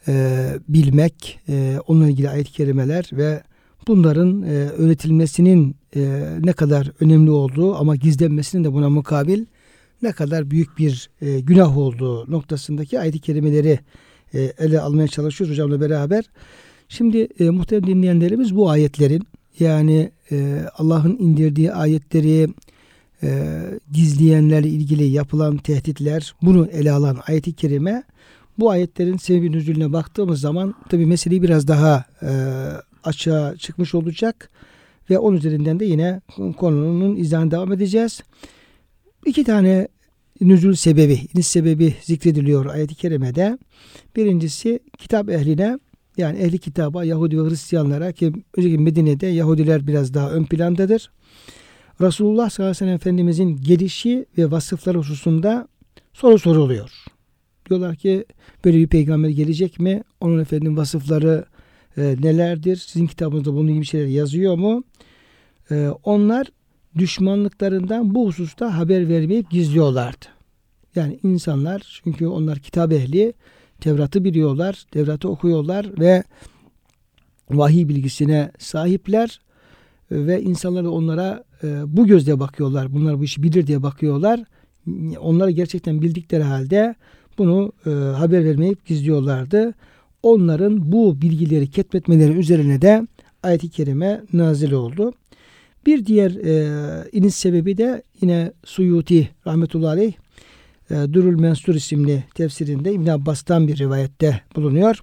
e, bilmek, e, onunla ilgili ayet-i kerimeler ve bunların e, öğretilmesinin e, ne kadar önemli olduğu ama gizlenmesinin de buna mukabil ne kadar büyük bir e, günah olduğu noktasındaki ayet-i kerimeleri e, ele almaya çalışıyoruz hocamla beraber. Şimdi e, muhterem dinleyenlerimiz bu ayetlerin yani e, Allah'ın indirdiği ayetleri e, gizleyenlerle ilgili yapılan tehditler bunu ele alan ayet-i kerime bu ayetlerin sebebi nüzulüne baktığımız zaman tabi meseleyi biraz daha e, açığa çıkmış olacak ve onun üzerinden de yine konunun izahına devam edeceğiz. İki tane nüzul sebebi, iniş sebebi zikrediliyor ayet-i kerimede. Birincisi kitap ehline yani ehli kitaba Yahudi ve Hristiyanlara ki özellikle Medine'de Yahudiler biraz daha ön plandadır. Resulullah sallallahu aleyhi ve sellem Efendimizin gelişi ve vasıfları hususunda soru soruluyor. Diyorlar ki böyle bir peygamber gelecek mi? Onun efendim vasıfları e, nelerdir? Sizin kitabınızda bunun gibi şeyler yazıyor mu? E, onlar düşmanlıklarından bu hususta haber vermeyip gizliyorlardı. Yani insanlar çünkü onlar kitap ehli Tevrat'ı biliyorlar, Tevrat'ı okuyorlar ve vahiy bilgisine sahipler ve insanlar da onlara e, bu gözle bakıyorlar. Bunlar bu işi bilir diye bakıyorlar. Onları gerçekten bildikleri halde bunu e, haber vermeyip gizliyorlardı. Onların bu bilgileri ketmetmeleri üzerine de ayet-i kerime nazil oldu. Bir diğer e, iniş sebebi de yine Suyuti rahmetullahi aleyh e, Durul Mensur isimli tefsirinde İbn Abbas'tan bir rivayette bulunuyor.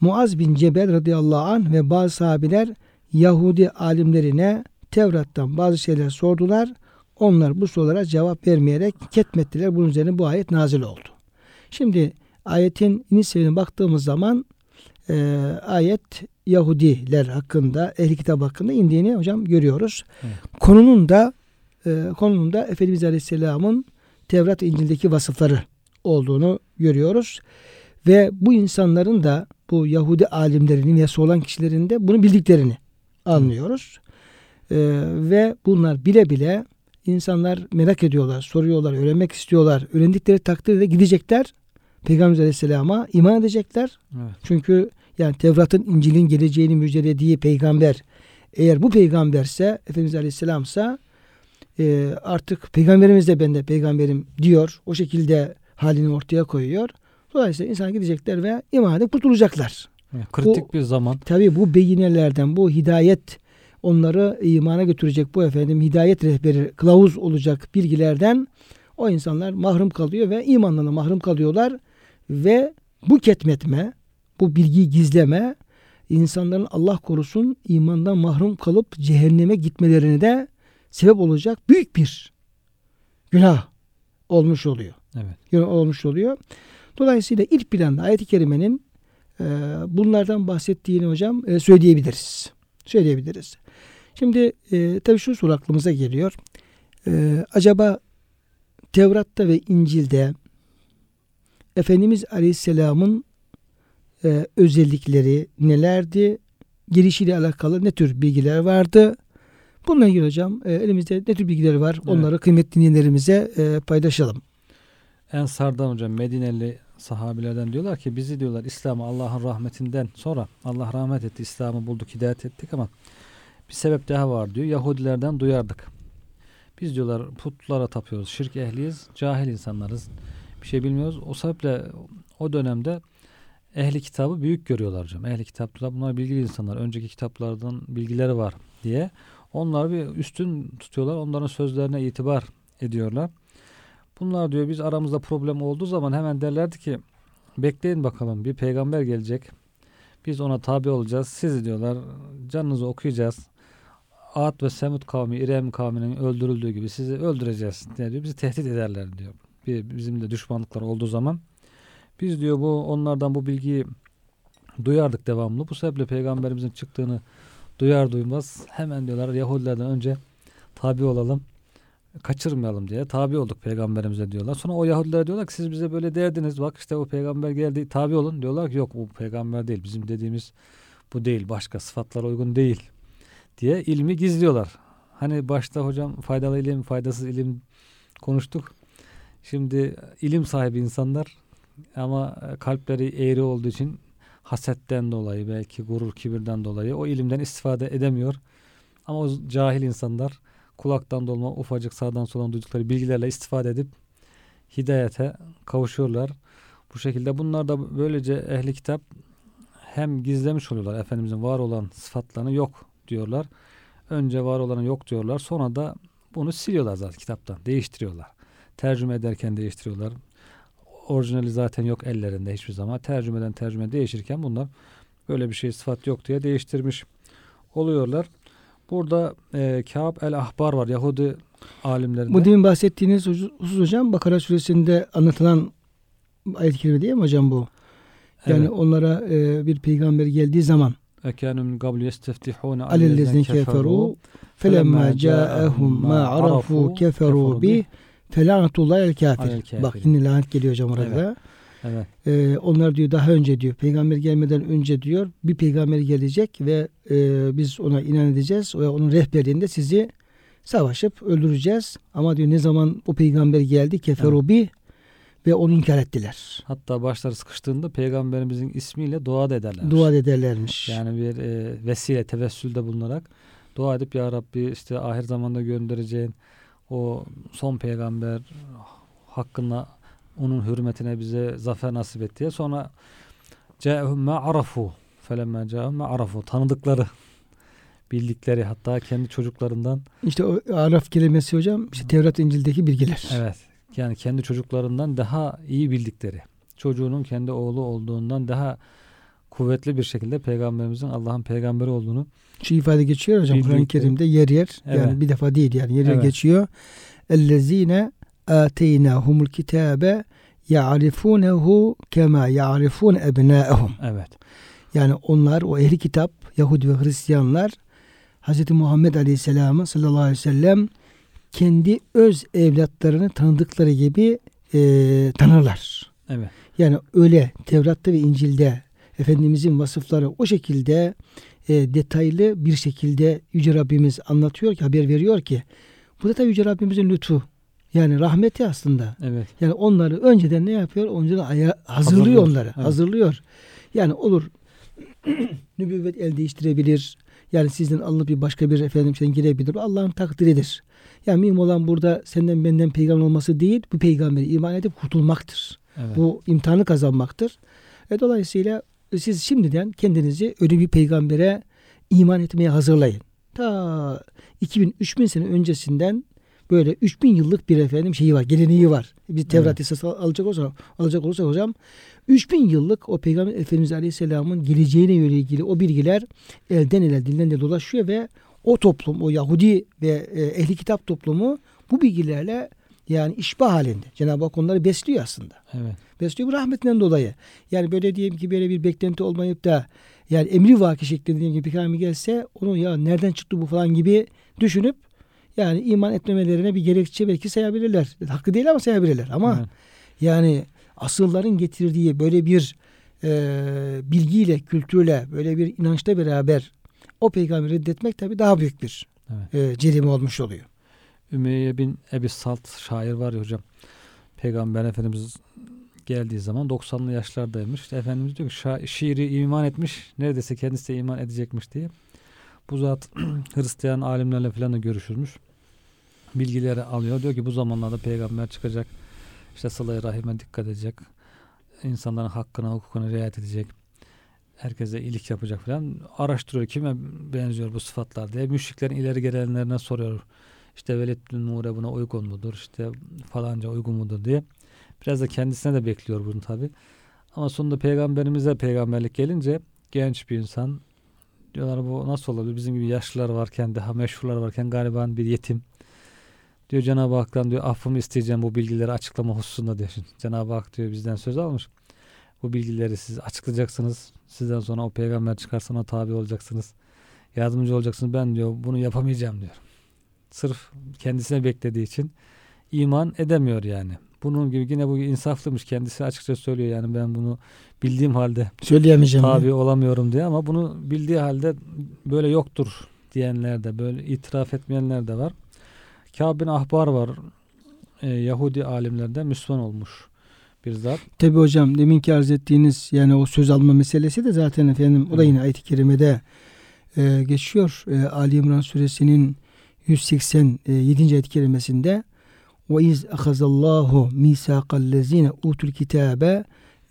Muaz bin Cebel radıyallahu anh ve bazı sahabiler Yahudi alimlerine Tevrat'tan bazı şeyler sordular. Onlar bu sorulara cevap vermeyerek ketmettiler. Bunun üzerine bu ayet nazil oldu. Şimdi ayetin iniş sebebine baktığımız zaman e, ayet Yahudiler hakkında, ehli kitap hakkında indiğini hocam görüyoruz. Evet. Konunun da e, konunun da Efendimiz Aleyhisselam'ın Tevrat İncil'deki vasıfları olduğunu görüyoruz. Ve bu insanların da bu Yahudi alimlerinin ve olan kişilerin de bunu bildiklerini anlıyoruz. Ee, ve bunlar bile bile insanlar merak ediyorlar, soruyorlar, öğrenmek istiyorlar. Öğrendikleri takdirde gidecekler. Peygamber Aleyhisselam'a iman edecekler. Evet. Çünkü yani Tevrat'ın İncil'in geleceğini müjdelediği peygamber eğer bu peygamberse Efendimiz Aleyhisselam'sa e, artık peygamberimiz de ben de peygamberim diyor. O şekilde halini ortaya koyuyor. Dolayısıyla insan gidecekler ve iman edip kurtulacaklar. kritik bu, bir zaman. Tabi bu beyinelerden, bu hidayet onları imana götürecek bu efendim hidayet rehberi, kılavuz olacak bilgilerden o insanlar mahrum kalıyor ve imanlarına mahrum kalıyorlar ve bu ketmetme, bu bilgiyi gizleme insanların Allah korusun imandan mahrum kalıp cehenneme gitmelerini de sebep olacak büyük bir günah olmuş oluyor. Evet. Günah olmuş oluyor. Dolayısıyla ilk planda ayet-i kerimenin e, bunlardan bahsettiğini hocam e, söyleyebiliriz. Söyleyebiliriz. Şimdi e, tabii şu soru aklımıza geliyor. E, acaba Tevrat'ta ve İncil'de Efendimiz Aleyhisselam'ın e, özellikleri nelerdi? Gelişiyle alakalı ne tür bilgiler vardı? Bununla ilgili hocam e, elimizde ne tür bilgiler var? Evet. Onları kıymetli dinleyenlerimize e, paylaşalım. Ensardan hocam Medineli sahabilerden diyorlar ki bizi diyorlar İslam'ı Allah'ın rahmetinden sonra Allah rahmet etti İslam'ı bulduk hidayet ettik ama bir sebep daha var diyor. Yahudilerden duyardık. Biz diyorlar putlara tapıyoruz. Şirk ehliyiz. Cahil insanlarız. Bir şey bilmiyoruz. O sebeple o dönemde ehli kitabı büyük görüyorlar hocam. Ehli kitaplar bunlar bilgili insanlar. Önceki kitaplardan bilgileri var diye. Onlar bir üstün tutuyorlar. Onların sözlerine itibar ediyorlar. Bunlar diyor biz aramızda problem olduğu zaman hemen derlerdi ki bekleyin bakalım bir peygamber gelecek. Biz ona tabi olacağız. Siz diyorlar canınızı okuyacağız. Ad ve Semud kavmi, İrem kavminin öldürüldüğü gibi sizi öldüreceğiz diyor. Bizi tehdit ederler diyor. Bir, bizim düşmanlıklar olduğu zaman. Biz diyor bu onlardan bu bilgiyi duyardık devamlı. Bu sebeple peygamberimizin çıktığını duyar duymaz hemen diyorlar Yahudilerden önce tabi olalım kaçırmayalım diye tabi olduk peygamberimize diyorlar. Sonra o Yahudiler diyorlar ki siz bize böyle derdiniz bak işte o peygamber geldi tabi olun diyorlar ki yok bu peygamber değil bizim dediğimiz bu değil başka sıfatlara uygun değil diye ilmi gizliyorlar. Hani başta hocam faydalı ilim faydasız ilim konuştuk. Şimdi ilim sahibi insanlar ama kalpleri eğri olduğu için hasetten dolayı belki gurur kibirden dolayı o ilimden istifade edemiyor. Ama o cahil insanlar kulaktan dolma ufacık sağdan soldan duydukları bilgilerle istifade edip hidayete kavuşuyorlar. Bu şekilde bunlar da böylece ehli kitap hem gizlemiş oluyorlar Efendimizin var olan sıfatlarını yok diyorlar. Önce var olanı yok diyorlar. Sonra da bunu siliyorlar zaten kitaptan. Değiştiriyorlar. Tercüme ederken değiştiriyorlar orijinali zaten yok ellerinde hiçbir zaman. Tercümeden tercüme değişirken bunlar böyle bir şey sıfat yok diye değiştirmiş oluyorlar. Burada e, Kâb el-Ahbar var. Yahudi alimlerinde. Bu demin bahsettiğiniz husus hocam Bakara suresinde anlatılan ayet-i kerime değil mi hocam bu? Yani evet. onlara e, bir peygamber geldiği zaman Ekânum min qablu yesteftihûne alellezine keferû felemma câehum ma arafû keferû bih felanatullahi el kafir. Bak yine lanet geliyor hocam orada. Evet. Ee, onlar diyor daha önce diyor peygamber gelmeden önce diyor bir peygamber gelecek ve e, biz ona inan edeceğiz ve onun rehberliğinde sizi savaşıp öldüreceğiz. Ama diyor ne zaman o peygamber geldi keferu bi ve onu inkar ettiler. Hatta başları sıkıştığında peygamberimizin ismiyle dua da ederler. Dua ederlermiş. Yani bir e, vesile, tevessülde bulunarak dua edip Ya Rabbi işte ahir zamanda göndereceğin o son peygamber hakkında onun hürmetine bize zafer nasip et diye. Sonra Câehum ma arafu felemme câehum ma arafu tanıdıkları bildikleri hatta kendi çocuklarından İşte o Araf kelimesi hocam işte Tevrat İncil'deki bilgiler. evet yani kendi çocuklarından daha iyi bildikleri çocuğunun kendi oğlu olduğundan daha kuvvetli bir şekilde peygamberimizin Allah'ın peygamberi olduğunu Şu ifade geçiyor hocam. Kur'an-ı Kerim'de yer yer Evet. yani bir defa değil yani yer yer Evet. geçiyor. Ellezine ateynahumul kitabe ya'rifunehu kema ya'rifun ebnâehum. evet Yani onlar o ehli kitap Yahudi ve Hristiyanlar Hz. Muhammed Aleyhisselam'ı sallallahu aleyhi ve sellem kendi öz evlatlarını tanıdıkları gibi e, tanırlar. evet Yani öyle Tevrat'ta ve İncil'de Efendimizin vasıfları o şekilde e, detaylı bir şekilde Yüce Rabbimiz anlatıyor ki haber veriyor ki bu da tabii Yüce Rabbimizin lütfu. Yani rahmeti aslında. evet Yani onları önceden ne yapıyor? Önceden aya- hazırlıyor, Hazırlıyor, onları. evet. Hazırlıyor. Yani olur nübüvvet el değiştirebilir. Yani sizden alınıp bir başka bir efendim şeyden girebilir. Allah'ın takdiridir. Yani mühim olan burada senden benden peygamber olması değil, bu peygamberi iman edip kurtulmaktır. evet Bu imtihanı kazanmaktır. E, dolayısıyla siz şimdiden kendinizi öyle bir peygambere iman etmeye hazırlayın. Ta 2000-3000 sene öncesinden böyle 3000 yıllık bir efendim şeyi var, geleneği var. Biz Tevrat Evet. esas al- alacak olursak, alacak olursak hocam 3000 yıllık o Peygamber Efendimiz Aleyhisselam'ın geleceğine yönelik ilgili o bilgiler elden ele dilden de dolaşıyor ve o toplum, o Yahudi ve e, ehli kitap toplumu bu bilgilerle yani işbah halinde. Cenab-ı Hak onları besliyor aslında evet besliyor bu rahmetinden dolayı. Yani böyle diyelim ki böyle bir beklenti olmayıp da yani emri vaki şeklinde diyelim ki bir peygamber gelse onu ya nereden çıktı bu falan gibi düşünüp yani iman etmemelerine bir gerekçe belki sayabilirler. Hakkı değil ama sayabilirler. Ama evet. yani asılların getirdiği böyle bir e, bilgiyle, kültürle, böyle bir inançla beraber o peygamberi reddetmek tabii daha büyük bir Evet. e, cerime olmuş oluyor. Ümeyye bin Ebi Salt şair var ya hocam. Peygamber Efendimiz geldiği zaman 90'lı yaşlardaymış. İşte Efendimiz diyor ki şa- şiiri iman etmiş. Neredeyse kendisi de iman edecekmiş diye. Bu zat Hristiyan alimlerle falan da görüşürmüş. Bilgileri alıyor. Diyor ki bu zamanlarda peygamber çıkacak. İşte sıla rahime dikkat edecek. İnsanların hakkına, hukukuna riayet edecek. Herkese iyilik yapacak falan. Araştırıyor kime benziyor bu sıfatlar diye. Müşriklerin ileri gelenlerine soruyor. İşte Velid bin Nure buna uygun mudur? İşte falanca uygun mudur diye. Biraz da kendisine de bekliyor bunu tabi. Ama sonunda peygamberimize peygamberlik gelince genç bir insan diyorlar bu nasıl olabilir? Bizim gibi yaşlılar varken daha meşhurlar varken gariban bir yetim. Diyor Cenab-ı Hak'tan diyor affımı isteyeceğim bu bilgileri açıklama hususunda diyor. Cenab-ı Hak diyor bizden söz almış. Bu bilgileri siz açıklayacaksınız. Sizden sonra o peygamber çıkarsa ona tabi olacaksınız. Yardımcı olacaksınız. Ben diyor bunu yapamayacağım diyor. Sırf kendisine beklediği için iman edemiyor yani. Bunun gibi yine bu insaflıymış. Kendisi açıkça söylüyor yani ben bunu bildiğim halde Söyleyemeyeceğim. tabi olamıyorum diye ama bunu bildiği halde böyle yoktur diyenler de böyle itiraf etmeyenler de var. Kâb bin Ahbar var. Ee, Yahudi alimlerden Müslüman olmuş bir zat. Tabi hocam deminki arz ettiğiniz yani o söz alma meselesi de zaten efendim o da yine ayet-i kerimede e, geçiyor. E, Ali İmran suresinin 187. ayet-i kerimesinde ve iz ahazallahu misaqallezine utul kitabe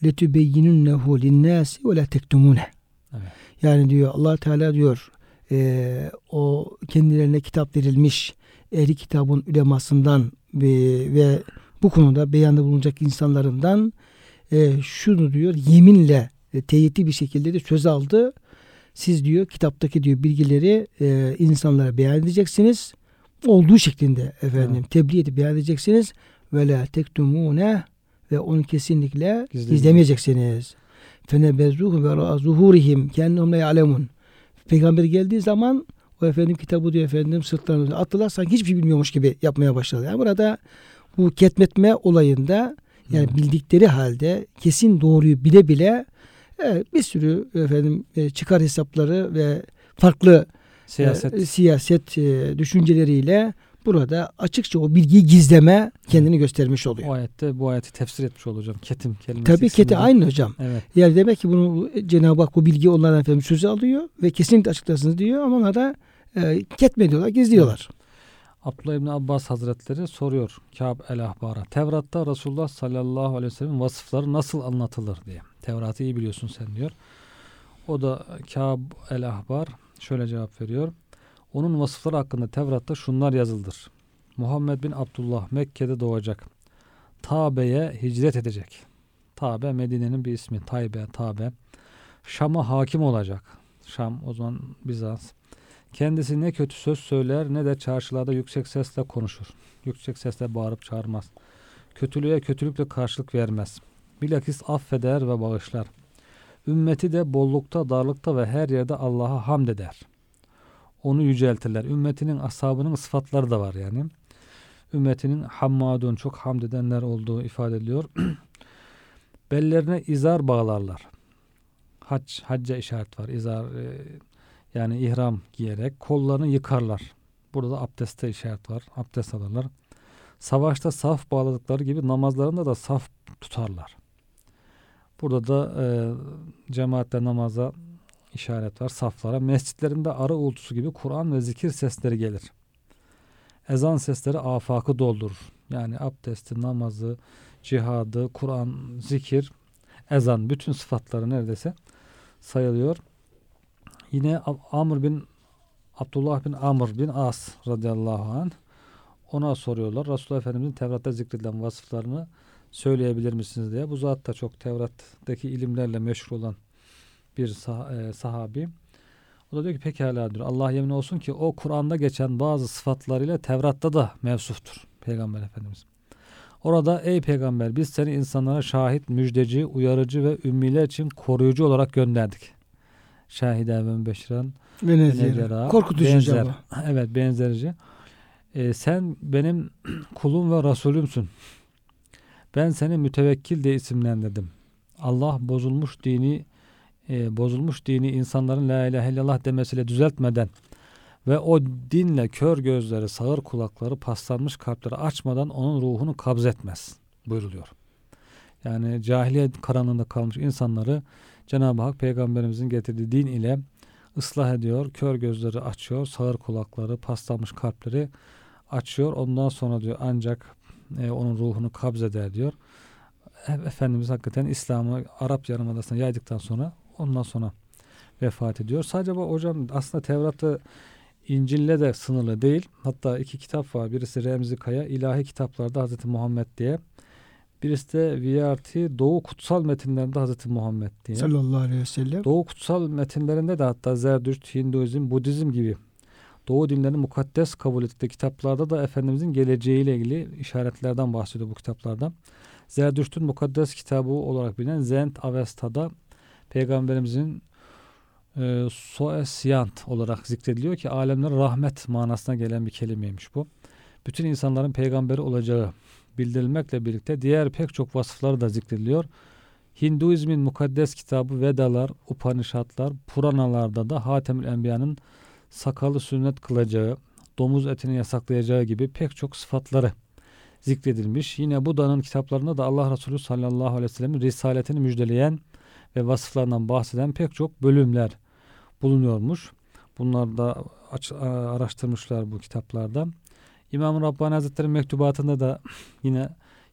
letubeyyinunnehu linnâsi ve la tektumune. Evet. Yani diyor Allah Teala diyor e, o kendilerine kitap verilmiş ehli kitabın ulemasından ve, ve bu konuda beyanda bulunacak insanlarından e, şunu diyor yeminle e, teyitli bir şekilde de söz aldı. Siz diyor kitaptaki diyor bilgileri e, insanlara beyan edeceksiniz. Olduğu şeklinde efendim Evet. tebliğ edip beyan edeceksiniz. Ve la tektumune ve onu kesinlikle Gizlemeyeceksiniz. Fenebezuhu ve zuhurihim kennehum la ya'lemun. Peygamber geldiği zaman o efendim kitabı diyor efendim sırtlarına attılar sanki hiçbir şey bilmiyormuş gibi yapmaya başladı. Yani burada bu ketmetme olayında yani Hı. bildikleri halde kesin doğruyu bile bile e, bir sürü efendim e, çıkar hesapları ve farklı Siyaset. e, siyaset e, düşünceleriyle burada açıkça o bilgiyi gizleme kendini göstermiş oluyor. o ayette bu ayeti tefsir etmiş olacağım. Ketim kelimesi. Tabii ikisinden. aynı hocam. Evet. Yani demek ki bunu Cenab-ı Hak bu bilgi onlardan efendim sözü alıyor ve kesinlikle açıklasınız diyor ama onlar da e, ketmediyorlar, gizliyorlar. Abdullah İbni Abbas Hazretleri soruyor Kâb el Ahbar'a. Tevrat'ta Resulullah sallallahu aleyhi ve sellem vasıfları nasıl anlatılır diye. Tevrat'ı iyi biliyorsun sen diyor. O da Kâb el Ahbar şöyle cevap veriyor. Onun vasıfları hakkında Tevrat'ta şunlar yazıldır. Muhammed bin Abdullah Mekke'de doğacak. Tabe'ye hicret edecek. Tabe Medine'nin bir ismi. Taybe, Tabe. Şam'a hakim olacak. Şam o zaman Bizans. Kendisi ne kötü söz söyler ne de çarşılarda yüksek sesle konuşur. Yüksek sesle bağırıp çağırmaz. Kötülüğe kötülükle karşılık vermez. Bilakis affeder ve bağışlar. Ümmeti de bollukta, darlıkta ve her yerde Allah'a hamd eder. Onu yüceltirler. Ümmetinin ashabının sıfatları da var yani. Ümmetinin hammadun çok hamd edenler olduğu ifade ediliyor. Bellerine izar bağlarlar. Hac, hacca işaret var. İzar e, yani ihram giyerek kollarını yıkarlar. Burada da abdeste işaret var. Abdest alırlar. Savaşta saf bağladıkları gibi namazlarında da saf tutarlar. Burada da e, cemaatle namaza işaret var. Saflara. Mescitlerinde arı uğultusu gibi Kur'an ve zikir sesleri gelir. Ezan sesleri afakı doldurur. Yani abdesti, namazı, cihadı, Kur'an, zikir, ezan bütün sıfatları neredeyse sayılıyor. Yine Amr bin Abdullah bin Amr bin As radıyallahu an ona soruyorlar. Resulullah Efendimizin Tevrat'ta zikredilen vasıflarını söyleyebilir misiniz diye. Bu zat da çok Tevrat'taki ilimlerle meşhur olan bir sah- e, sahabi. O da diyor ki pekala diyor. Allah yemin olsun ki o Kur'an'da geçen bazı sıfatlarıyla Tevrat'ta da mevsuftur. Peygamber Efendimiz. Orada ey peygamber biz seni insanlara şahit, müjdeci, uyarıcı ve ümmiler için koruyucu olarak gönderdik. Şahide ve mübeşşiren Ve nezira. Korkutucu benzer. Evet benzerici. Ee, sen benim kulum ve Resulümsün. Ben seni mütevekkil diye isimlendirdim. Allah bozulmuş dini e, bozulmuş dini insanların la ilahe illallah demesiyle düzeltmeden ve o dinle kör gözleri, sağır kulakları, paslanmış kalpleri açmadan onun ruhunu kabz etmez buyruluyor. Yani cahiliyet karanlığında kalmış insanları Cenab-ı Hak peygamberimizin getirdiği din ile ıslah ediyor. Kör gözleri açıyor, sağır kulakları, paslanmış kalpleri açıyor. Ondan sonra diyor ancak e, onun ruhunu kabz eder diyor. E, Efendimiz hakikaten İslam'ı Arap Yarımadası'na yaydıktan sonra ondan sonra vefat ediyor. Sadece bu hocam aslında Tevrat'ta İncil'le de sınırlı değil. Hatta iki kitap var. Birisi Remzi Kaya, ilahi kitaplarda Hazreti Muhammed diye. Birisi de VRT Doğu Kutsal Metinlerinde Hazreti Muhammed diye. Sallallahu aleyhi ve sellem. Doğu kutsal metinlerinde de hatta Zerdüşt, Hinduizm, Budizm gibi Doğu dinlerini mukaddes kabul ettiği kitaplarda da Efendimizin geleceğiyle ilgili işaretlerden bahsediyor bu kitaplarda. Zerdüşt'ün mukaddes kitabı olarak bilinen Zend Avesta'da Peygamberimizin e, Soesyant olarak zikrediliyor ki alemlere rahmet manasına gelen bir kelimeymiş bu. Bütün insanların peygamberi olacağı bildirilmekle birlikte diğer pek çok vasıfları da zikrediliyor. Hinduizmin mukaddes kitabı Vedalar, Upanishadlar, Puranalarda da Hatemül Enbiya'nın sakalı sünnet kılacağı, domuz etini yasaklayacağı gibi pek çok sıfatları zikredilmiş. Yine Buda'nın kitaplarında da Allah Resulü sallallahu aleyhi ve sellem'in risaletini müjdeleyen ve vasıflarından bahseden pek çok bölümler bulunuyormuş. Bunlar da araştırmışlar bu kitaplarda. İmam Rabbani Hazretleri mektubatında da yine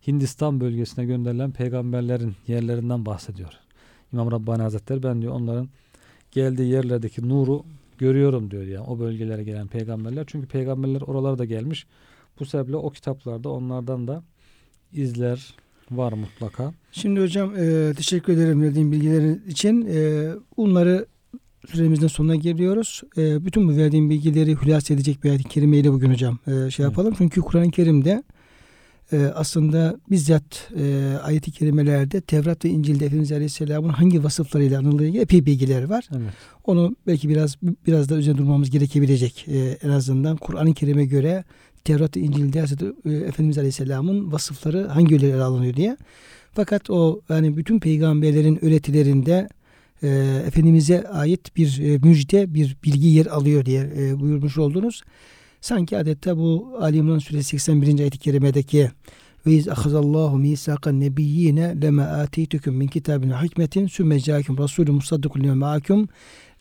Hindistan bölgesine gönderilen peygamberlerin yerlerinden bahsediyor. İmam Rabbani Hazretleri ben diyor onların geldiği yerlerdeki nuru görüyorum diyor yani o bölgelere gelen peygamberler. Çünkü peygamberler oralara da gelmiş. Bu sebeple o kitaplarda onlardan da izler var mutlaka. Şimdi hocam e, teşekkür ederim verdiğim bilgilerin için. E, bunları süremizin sonuna geliyoruz. E, bütün bu verdiğim bilgileri hülasa edecek bir ayet-i kerimeyle bugün hocam e, şey yapalım. Evet. Çünkü Kur'an-ı Kerim'de e, aslında bizzat e, ayet-i kerimelerde Tevrat ve İncil'de Efendimiz Aleyhisselam'ın hangi vasıflarıyla anıldığı epey bilgiler var. Evet. Onu belki biraz biraz da üzerine durmamız gerekebilecek. E, en azından Kur'an-ı Kerim'e göre Tevrat ve İncil'de Hazreti e, Efendimiz Aleyhisselam'ın vasıfları hangi yönleri alınıyor diye. Fakat o yani bütün peygamberlerin öğretilerinde e, Efendimiz'e ait bir e, müjde, bir bilgi yer alıyor diye e, buyurmuş oldunuz. Sanki adette bu Ali İmran suresi 81. ayet-i kerimedeki ve iz ahazallahu misakan nebiyyine lema atitukum min kitabin hikmetin sümme ca'akum rasulun musaddikun lima ma'akum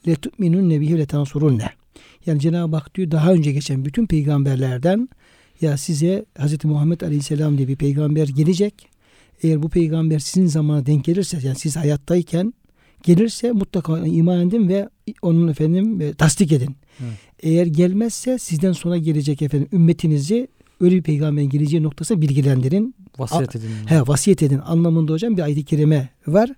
le tu'minun nebihi le tansurunne. Yani Cenab-ı Hak diyor daha önce geçen bütün peygamberlerden ya size Hz. Muhammed Aleyhisselam diye bir peygamber gelecek. Eğer bu peygamber sizin zamana denk gelirse yani siz hayattayken gelirse mutlaka iman edin ve onun efendim e, tasdik edin. Evet. Eğer gelmezse sizden sonra gelecek efendim ümmetinizi öyle bir peygamberin geleceği noktasına bilgilendirin. Vasiyet edin. He, vasiyet edin anlamında hocam bir ayet-i kerime var.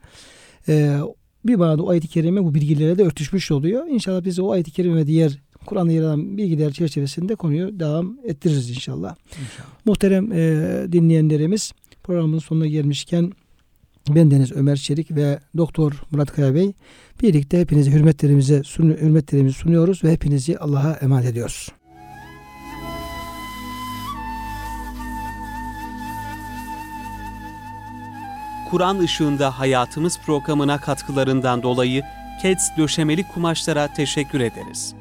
Ee, bir manada o ayet-i kerime bu bilgilere de örtüşmüş oluyor. İnşallah biz o ayet-i kerime ve diğer Kur'an'da yer alan bilgiler çerçevesinde konuyu devam ettiririz inşallah. inşallah. Muhterem e, dinleyenlerimiz programın sonuna gelmişken ben Deniz Ömer Çelik ve Doktor Murat Kaya Bey birlikte hepinize hürmetlerimizi, sun hürmetlerimizi sunuyoruz ve hepinizi Allah'a emanet ediyoruz. Kur'an ışığında hayatımız programına katkılarından dolayı KEDS döşemeli kumaşlara teşekkür ederiz.